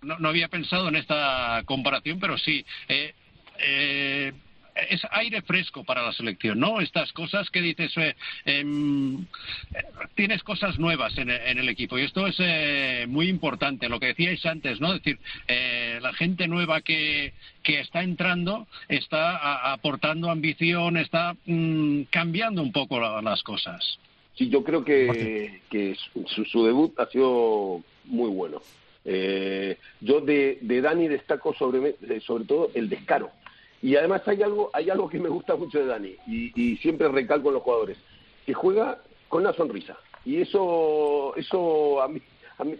S7: No, no, había pensado en esta comparación, pero sí. Eh, eh es aire fresco para la selección, ¿no? Estas cosas que dices, eh, em, tienes cosas nuevas en, el equipo y esto es eh, muy importante, lo que decíais antes, ¿no? Es decir, eh, la gente nueva que, que está entrando está aportando ambición, está mm, cambiando un poco las cosas.
S13: Sí, yo creo que, que su, su, debut ha sido muy bueno. yo de, de Dani destaco sobre, sobre todo el descaro y además hay algo, hay algo que me gusta mucho de Dani y, siempre recalco en los jugadores, que juega con una sonrisa. Y eso, eso a mí,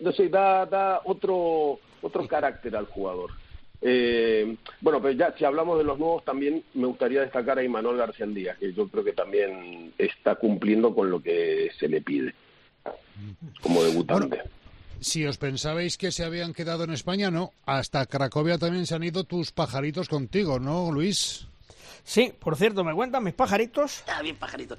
S13: no sé, da, da otro, otro carácter al jugador. Eh, bueno, pero ya si hablamos de los nuevos, también me gustaría destacar a Imanol García Díaz, que yo creo que también está cumpliendo con lo que se le pide como debutante.
S1: Si os pensabais que se habían quedado en España, no. Hasta Cracovia también se han ido tus pajaritos contigo, ¿no, Luis?
S4: Sí, por cierto, me cuentan mis pajaritos.
S3: Ah, bien, pajaritos.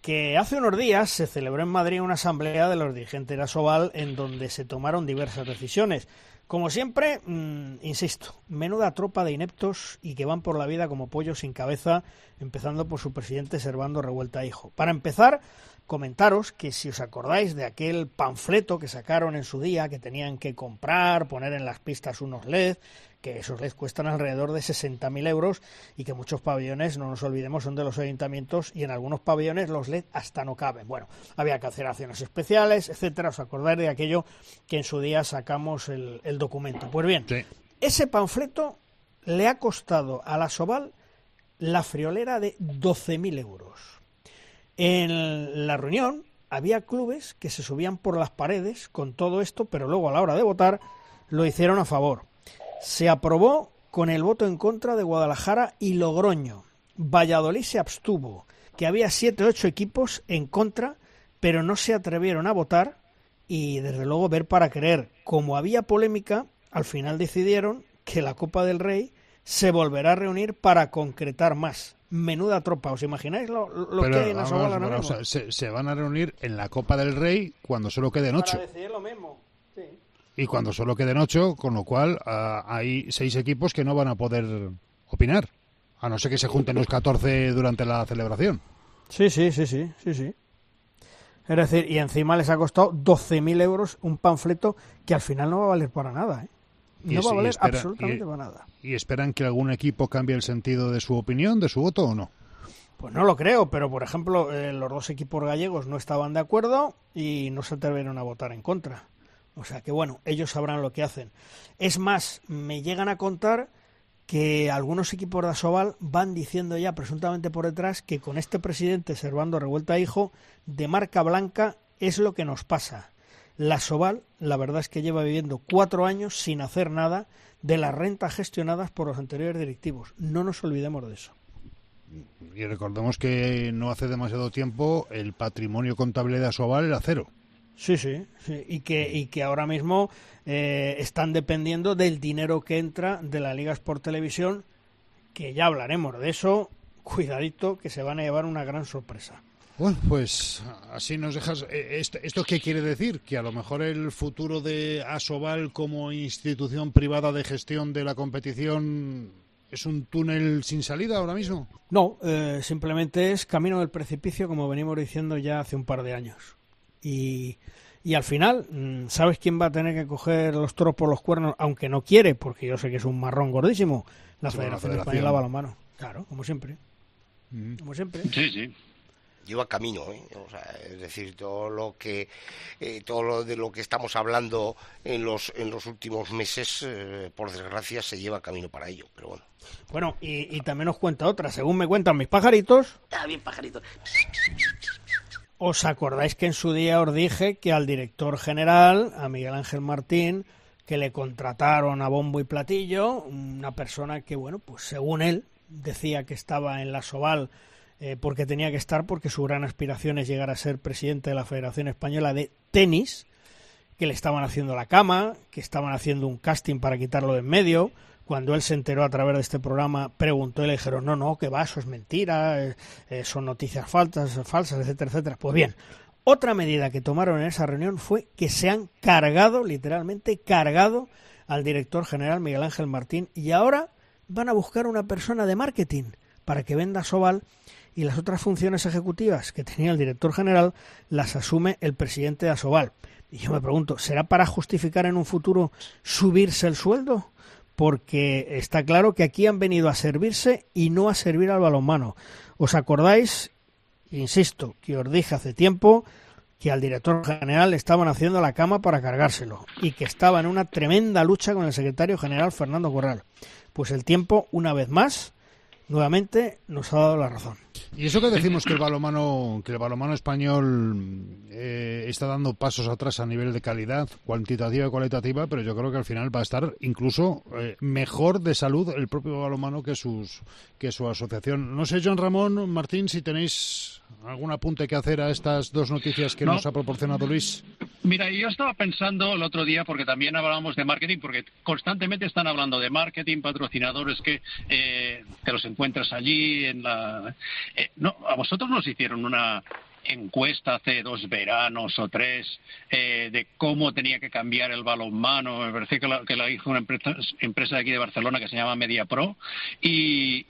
S4: Que hace unos días se celebró en Madrid una asamblea de los dirigentes de Asobal en donde se tomaron diversas decisiones. Como siempre, mm, insisto, menuda tropa de ineptos y que van por la vida como pollos sin cabeza, empezando por su presidente Servando Revuelta Hijo. Para empezar, comentaros que si os acordáis de aquel panfleto que sacaron en su día, que tenían que comprar, poner en las pistas unos LED, que esos LED cuestan alrededor de 60.000 euros y que muchos pabellones, no nos olvidemos, son de los ayuntamientos y en algunos pabellones los LED hasta no caben. Bueno, había que hacer acciones especiales, etcétera. ¿Os acordáis de aquello que en su día sacamos el, documento? Pues bien, ese panfleto le ha costado a la Soval la friolera de 12.000 euros. En la reunión había clubes que se subían por las paredes con todo esto, pero luego a la hora de votar lo hicieron a favor. Se aprobó con el voto en contra de Guadalajara y Logroño. Valladolid se abstuvo, que había siete o ocho equipos en contra, pero no se atrevieron a votar y desde luego ver para creer. Como había polémica, al final decidieron que la Copa del Rey se volverá a reunir para concretar más. Menuda tropa, ¿os imagináis lo, que hay en
S1: vamos, se, van a reunir en la Copa del Rey cuando solo queden ocho.
S4: Para decidir lo mismo
S1: y cuando solo queden ocho, con lo cual ah, hay seis equipos que no van a poder opinar, a no ser que se junten los 14 durante la celebración.
S4: Sí, sí, sí, sí, sí, sí. Es decir, y encima les ha costado 12.000 euros un panfleto que al final no va a valer para nada. ¿eh? No va a valer absolutamente para nada.
S1: ¿Y esperan que algún equipo cambie el sentido de su opinión, de su voto o no?
S4: Pues no lo creo, pero por ejemplo, eh, los dos equipos gallegos no estaban de acuerdo y no se atrevieron a votar en contra. O sea que bueno, ellos sabrán lo que hacen. Es más, me llegan a contar que algunos equipos de Asobal van diciendo ya presuntamente por detrás que con este presidente Servando Revuelta Hijo de marca blanca es lo que nos pasa. La Asobal, la verdad es que lleva viviendo cuatro años sin hacer nada de las rentas gestionadas por los anteriores directivos. No nos olvidemos de eso.
S1: Y recordemos que no hace demasiado tiempo el patrimonio contable de Asobal era cero.
S4: Sí, sí, sí, y que, y que ahora mismo eh, están dependiendo del dinero que entra de la Liga Sport Televisión, que ya hablaremos de eso, cuidadito, que se van a llevar una gran sorpresa.
S1: Bueno, pues así nos dejas. Eh, ¿Esto, ¿Esto qué quiere decir? ¿Que a lo mejor el futuro de Asobal como institución privada de gestión de la competición es un túnel sin salida ahora mismo?
S4: No, eh, simplemente es camino del precipicio, como venimos diciendo ya hace un par de años. Y, y al final, mm, ¿sabes quién va a tener que coger los toros por los cuernos, aunque no quiere, porque yo sé que es un marrón gordísimo? La Federación, Española de Balonmano. Claro, como siempre. Mm. Como siempre.
S3: Sí, sí lleva camino, ¿eh? o sea, es decir, todo lo que eh, todo lo de lo que estamos hablando en los en los últimos meses, eh, por desgracia, se lleva camino para ello, pero bueno.
S4: Bueno, y, y también os cuenta otra, según me cuentan mis pajaritos.
S3: Está bien, pajaritos.
S4: ¿Os acordáis que en su día os dije que al director general, a Miguel Ángel Martín, que le contrataron a bombo y platillo, una persona que, bueno, pues según él decía que estaba en la Soval eh, porque tenía que estar, porque su gran aspiración es llegar a ser presidente de la Federación Española de Tenis, que le estaban haciendo la cama, que estaban haciendo un casting para quitarlo de en medio, cuando él se enteró a través de este programa, preguntó y le dijeron, no, no, que va, eso es mentira, eh, eh, son noticias falsas, falsas, etcétera, etcétera. Pues bien, otra medida que tomaron en esa reunión fue que se han cargado, literalmente cargado, al director general Miguel Ángel Martín y ahora van a buscar una persona de marketing para que venda Sobal y las otras funciones ejecutivas que tenía el director general las asume el presidente de Asobal. Y yo me pregunto, ¿será para justificar en un futuro subirse el sueldo? porque está claro que aquí han venido a servirse y no a servir al balonmano. ¿Os acordáis? Insisto, que os dije hace tiempo que al director general le estaban haciendo la cama para cargárselo y que estaba en una tremenda lucha con el secretario general Fernando Corral. Pues el tiempo, una vez más, nuevamente nos ha dado la razón.
S1: Y eso que decimos que el balomano, que el balomano español eh, está dando pasos atrás a nivel de calidad cuantitativa y cualitativa, pero yo creo que al final va a estar incluso eh, mejor de salud el propio balomano que sus que su asociación. No sé, John Ramón, Martín, si tenéis algún apunte que hacer a estas dos noticias que nos ha proporcionado Luis.
S7: Mira, yo estaba pensando el otro día, porque también hablábamos de marketing, porque constantemente están hablando de marketing, patrocinadores que eh, te los encuentras allí. en la eh, no, A vosotros nos hicieron una encuesta hace dos veranos o tres eh, de cómo tenía que cambiar el balonmano. Me parece que la, que la hizo una empresa, empresa de aquí de Barcelona que se llama MediaPro. Y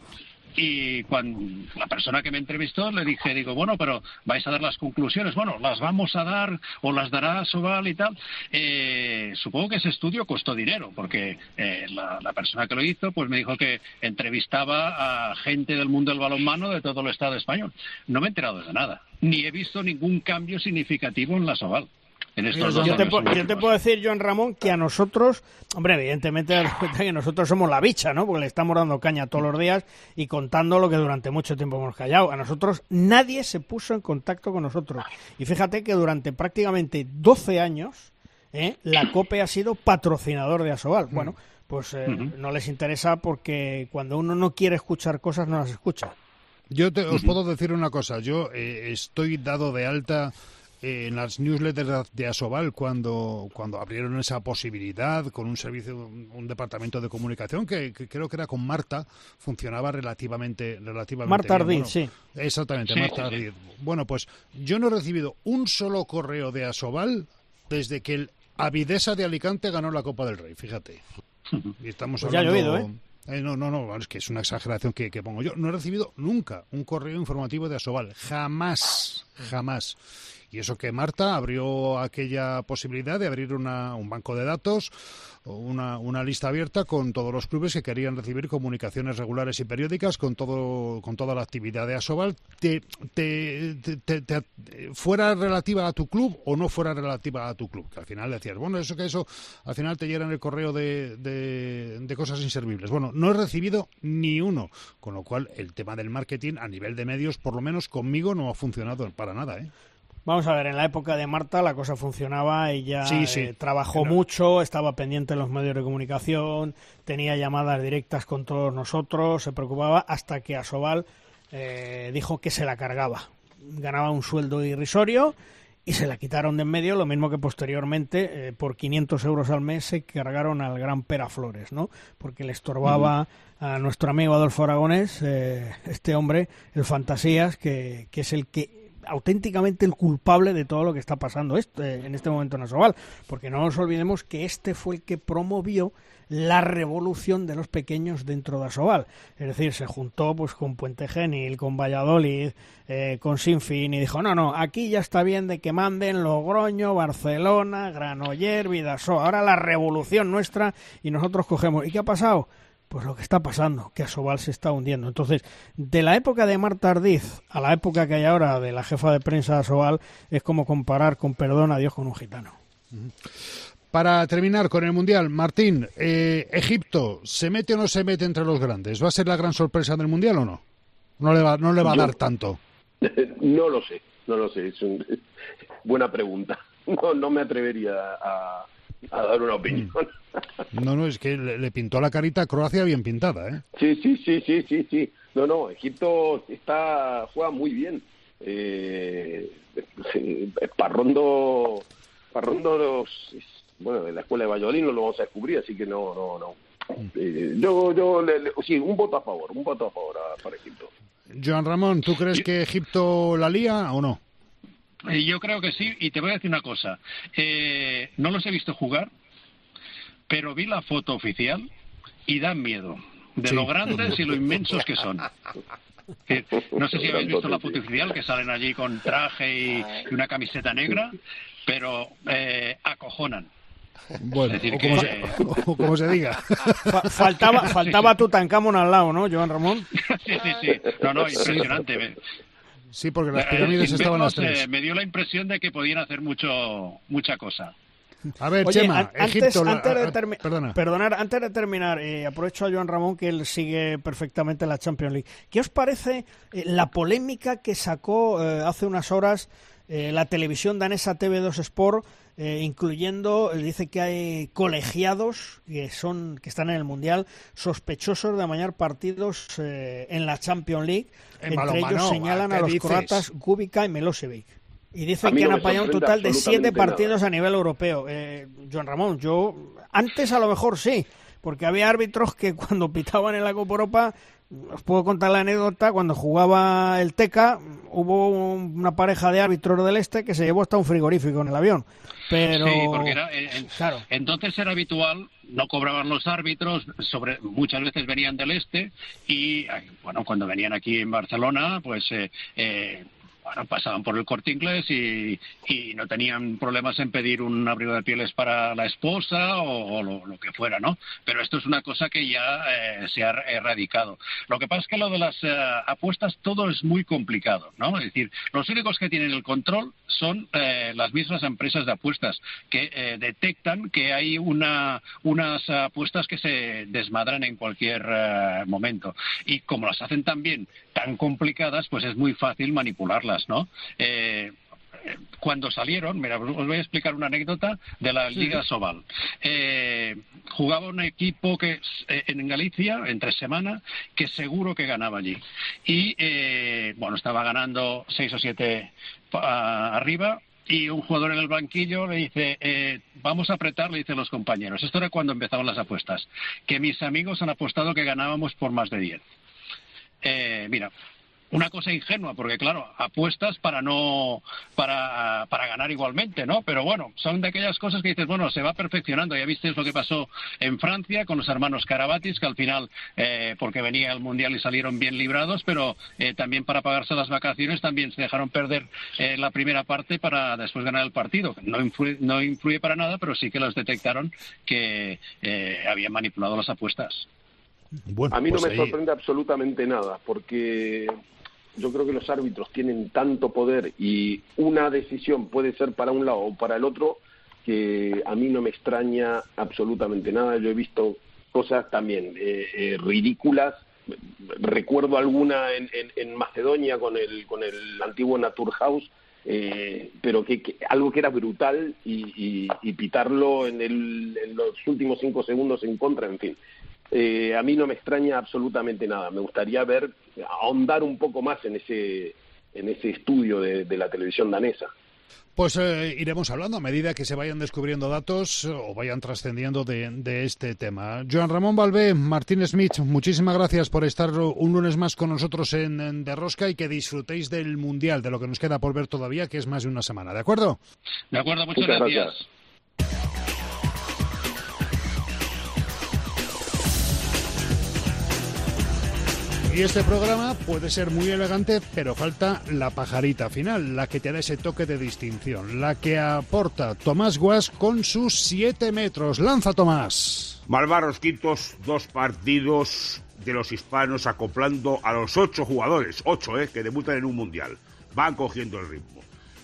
S7: y cuando la persona que me entrevistó le dije, digo, bueno, pero vais a dar las conclusiones. Bueno, las vamos a dar o las dará Sobal y tal. Eh, supongo que ese estudio costó dinero, porque eh, la, persona que lo hizo pues me dijo que entrevistaba a gente del mundo del balonmano de todo el Estado español. No me he enterado de nada, ni he visto ningún cambio significativo en la Sobal
S4: yo, te, puedo decir, Joan Ramón, que a nosotros, hombre, evidentemente que nosotros somos la bicha, ¿no? Porque le estamos dando caña todos los días y contando lo que durante mucho tiempo hemos callado. A nosotros nadie se puso en contacto con nosotros. Y fíjate que durante prácticamente 12 años ¿eh? la COPE ha sido patrocinador de Asobal. Mm. Bueno, pues eh, no les interesa porque cuando uno no quiere escuchar cosas, no las escucha.
S1: Yo te, os puedo decir una cosa. Yo eh, estoy dado de alta en las newsletters de Asobal cuando, cuando abrieron esa posibilidad con un servicio, un, departamento de comunicación que, creo que era con Marta, funcionaba relativamente, relativamente
S4: Marta Ardid, sí.
S1: Exactamente, Marta Ardid. Bueno, pues yo no he recibido un solo correo de Asobal desde que el Avidesa de Alicante ganó la Copa del Rey, fíjate. Y estamos pues hablando... ¿eh? ¿eh? no, no, no, es que es una exageración que, que, pongo yo. No he recibido nunca un correo informativo de Asobal. Jamás, jamás. Y eso que Marta abrió aquella posibilidad de abrir una, un banco de datos, una, una lista abierta con todos los clubes que querían recibir comunicaciones regulares y periódicas con todo con toda la actividad de Asobal, te, te, te, fuera relativa a tu club o no fuera relativa a tu club. Que al final decías, bueno, eso que eso, al final te llenan el correo de, de, de cosas inservibles. Bueno, no he recibido ni uno, con lo cual el tema del marketing a nivel de medios, por lo menos conmigo, no ha funcionado para nada. ¿eh?
S4: Vamos a ver, en la época de Marta la cosa funcionaba, ella eh, trabajó mucho, estaba pendiente en los medios de comunicación, tenía llamadas directas con todos nosotros, se preocupaba hasta que Asobal eh, dijo que se la cargaba. Ganaba un sueldo irrisorio y se la quitaron de en medio, lo mismo que posteriormente eh, por 500 euros al mes se cargaron al gran Pera Flores, ¿no? Porque le estorbaba a nuestro amigo Adolfo Aragonés, este hombre, el Fantasías, que, que es el que auténticamente el culpable de todo lo que está pasando este, en este momento en Asobal, porque no nos olvidemos que este fue el que promovió la revolución de los pequeños dentro de Asobal. Es decir, se juntó pues con Puente Genil, con Valladolid, eh, con Sinfín y dijo, no, no, aquí ya está bien de que manden Logroño, Barcelona, Granoller, Vidasoa. Ahora la revolución nuestra y nosotros cogemos. ¿Y qué ha pasado? Pues lo que está pasando, que Asobal se está hundiendo. Entonces, de la época de Marta Ardiz a la época que hay ahora de la jefa de prensa de Asobal, es como comparar, con perdón a Dios, con un gitano.
S1: Para terminar con el Mundial, Martín, eh, ¿Egipto se mete o no se mete entre los grandes? ¿Va a ser la gran sorpresa del Mundial o no? No le va, no le va a dar tanto.
S13: No lo sé, no lo sé. Es una buena pregunta. No, no me atrevería a, a dar una opinión.
S1: Mm. No, no, es que le, pintó la carita a Croacia bien pintada, ¿eh?
S13: Sí, sí, sí, sí, sí, sí. No, no, Egipto está juega muy bien. Eh, Parrondo, Parrondo, bueno, en la escuela de Valladolid no lo vamos a descubrir, así que no, no, no. Eh, yo, yo, sí, un voto a favor, un voto a favor para Egipto.
S1: Joan Ramón, ¿tú crees que Egipto la lía o no?
S7: Eh, yo creo que sí, y te voy a decir una cosa. Eh, no los he visto jugar, pero vi la foto oficial y dan miedo de lo grandes y lo inmensos que son. no sé si habéis visto la foto oficial, que salen allí con traje y, una camiseta negra, pero eh, acojonan.
S1: Bueno, o, como se, diga.
S4: faltaba faltaba Tutankamón al lado, ¿no, Joan Ramón?
S7: sí, sí, sí. No, no, impresionante.
S1: Sí, porque las pirámides estaban las tres.
S7: me dio la impresión de que podían hacer mucho mucha cosa.
S1: A ver, Chema, Egipto,
S4: antes, de perdonar, antes de terminar, eh, aprovecho a Joan Ramón que él sigue perfectamente la Champions League. ¿Qué os parece eh, la polémica que sacó eh, hace unas horas la televisión danesa TV2 Sport, incluyendo, dice que hay colegiados que son que están en el mundial sospechosos de amañar partidos en la Champions League. Entre ellos señalan a los croatas Gubica y Milosevic. Y dicen que han apañado un total de siete partidos a nivel europeo. Eh, Joan Ramón, yo antes a lo mejor sí, porque había árbitros que cuando pitaban en la Copa Europa, os puedo contar la anécdota, cuando jugaba el Teca, hubo una pareja de árbitros del Este que se llevó hasta un frigorífico en el avión. Pero,
S7: sí, porque era, eh, claro. entonces era habitual, no cobraban los árbitros, sobre, muchas veces venían del Este y, bueno, cuando venían aquí en Barcelona, pues... Eh, eh bueno, pasaban por el corte inglés y, no tenían problemas en pedir un abrigo de pieles para la esposa o, lo, que fuera, ¿no? Pero esto es una cosa que ya eh, se ha erradicado. Lo que pasa es que lo de las eh, apuestas todo es muy complicado, ¿no? Es decir, los únicos que tienen el control son eh, las mismas empresas de apuestas que detectan que hay una, unas apuestas que se desmadran en cualquier momento. Y como las hacen también tan complicadas, pues es muy fácil manipularlas. ¿No? Eh, cuando salieron, mira, os voy a explicar una anécdota de la Liga Sobal. Eh, jugaba un equipo que eh, en Galicia, entre semana, que seguro que ganaba allí. Y, bueno, estaba ganando seis o siete arriba, y un jugador en el banquillo le dice, vamos a apretar, le dicen los compañeros. Esto era cuando empezaban las apuestas. Que mis amigos han apostado que ganábamos por más de diez. mira, una cosa ingenua, porque claro, apuestas para no, para, para ganar igualmente, ¿no? Pero bueno, son de aquellas cosas que dices, bueno, se va perfeccionando. Ya visteis lo que pasó en Francia con los hermanos Carabatis, que al final, eh, porque venía el Mundial y salieron bien librados, pero eh, también para pagarse las vacaciones también se dejaron perder eh, la primera parte para después ganar el partido. No influye, no influye para nada, pero sí que los detectaron que habían manipulado las apuestas.
S13: a mí no pues me sorprende absolutamente nada, porque yo creo que los árbitros tienen tanto poder y una decisión puede ser para un lado o para el otro que a mí no me extraña absolutamente nada. Yo he visto cosas también eh, eh, ridículas. Recuerdo alguna en, en, Macedonia con el, con el antiguo Naturhaus, eh, pero que, algo que era brutal y, y, pitarlo en, el, en los últimos cinco segundos en contra, en fin. Eh, a mí no me extraña absolutamente nada. Me gustaría ver, ahondar un poco más en ese, en ese estudio de, la televisión danesa.
S1: Pues eh, iremos hablando a medida que se vayan descubriendo datos o vayan trascendiendo de, este tema. Joan Ramón Valvé, Martín Smith, muchísimas gracias por estar un lunes más con nosotros en, en De Rosca y que disfrutéis del Mundial, de lo que nos queda por ver todavía, que es más de una semana. ¿De acuerdo?
S7: De acuerdo, muchas, gracias.
S1: Y este programa puede ser muy elegante, pero falta la pajarita final, la que te da ese toque de distinción, la que aporta Tomás Guas con sus siete metros. Lanza, Tomás.
S14: Malvaros quintos, dos partidos de los hispanos acoplando a los ocho jugadores, ocho, eh, que debutan en un mundial. Van cogiendo el ritmo.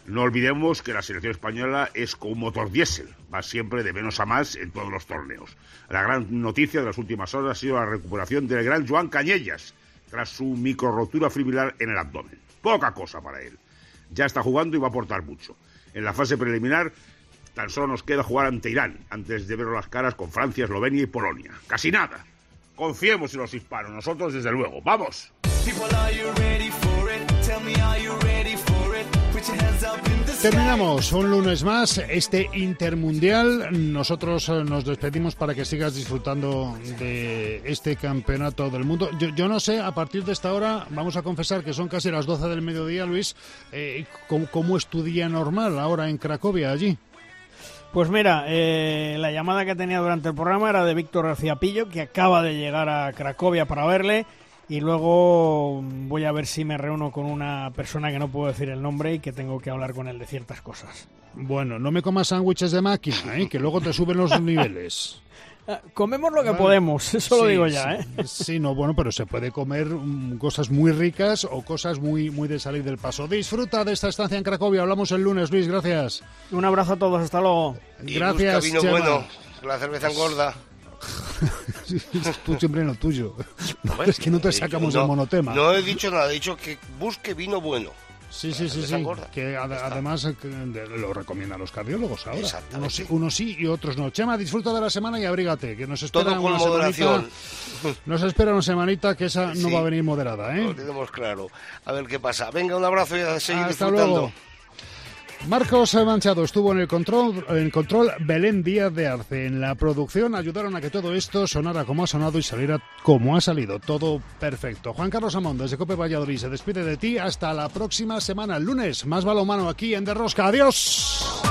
S14: No olvidemos que la selección española es como motor diésel, va siempre de menos a más en todos los torneos. La gran noticia de las últimas horas ha sido la recuperación del gran Joan Cañellas, tras su micro rotura fibrilar en el abdomen. Poca cosa para él. Ya está jugando y va a aportar mucho. En la fase preliminar tan solo nos queda jugar ante Irán antes de ver las caras con Francia, Eslovenia y Polonia. Casi nada. Confiemos en los hispanos, nosotros desde luego. ¡Vamos!
S1: Terminamos un lunes más este Intermundial. Nosotros eh, nos despedimos para que sigas disfrutando de este campeonato del mundo. Yo, no sé, a partir de esta hora, vamos a confesar que son casi las 12 del mediodía, Luis. Eh, ¿cómo, tu día normal ahora en Cracovia, allí?
S4: Pues mira, eh, la llamada que tenía durante el programa era de Víctor García Pillo, que acaba de llegar a Cracovia para verle y luego voy a ver si me reúno con una persona que no puedo decir el nombre y que tengo que hablar con él de ciertas cosas.
S1: Bueno, no me comas sándwiches de máquina, ¿eh? que luego te suben los niveles.
S4: Ah, comemos lo que podemos, eso lo digo ya, ¿eh?
S1: Sí, no, bueno, pero se puede comer mm, cosas muy ricas o cosas muy, muy de salir del paso. Disfruta de esta estancia en Cracovia. Hablamos el lunes, Luis, gracias.
S4: Un abrazo a todos, hasta luego.
S1: gracias,
S3: vino bueno, la cerveza engorda.
S1: Tú siempre en lo tuyo. es que no te sacamos del monotema.
S3: No he dicho nada, he dicho que busque vino bueno.
S1: Sí, sí, sí, sí. Que además eh, lo recomiendan los cardiólogos ahora. Unos, sí y otros no. Chema, disfruta de la semana y abrígate, que nos espera una semanita. Nos espera una semanita que esa no va a venir moderada, ¿eh?
S3: Lo tenemos claro. A ver qué pasa. Venga, un abrazo y a seguir disfrutando.
S1: Marcos Manchado estuvo en el control, Belén Díaz de Arce. En la producción ayudaron a que todo esto sonara como ha sonado y saliera como ha salido. Todo perfecto. Juan Carlos Amón, desde Cope Valladolid, se despide de ti. Hasta la próxima semana, el lunes. Más balomano aquí en Derrosca. Adiós.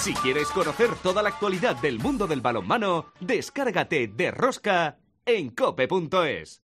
S5: Si quieres conocer toda la actualidad del mundo del balonmano, descárgate de Rosca en cope.es.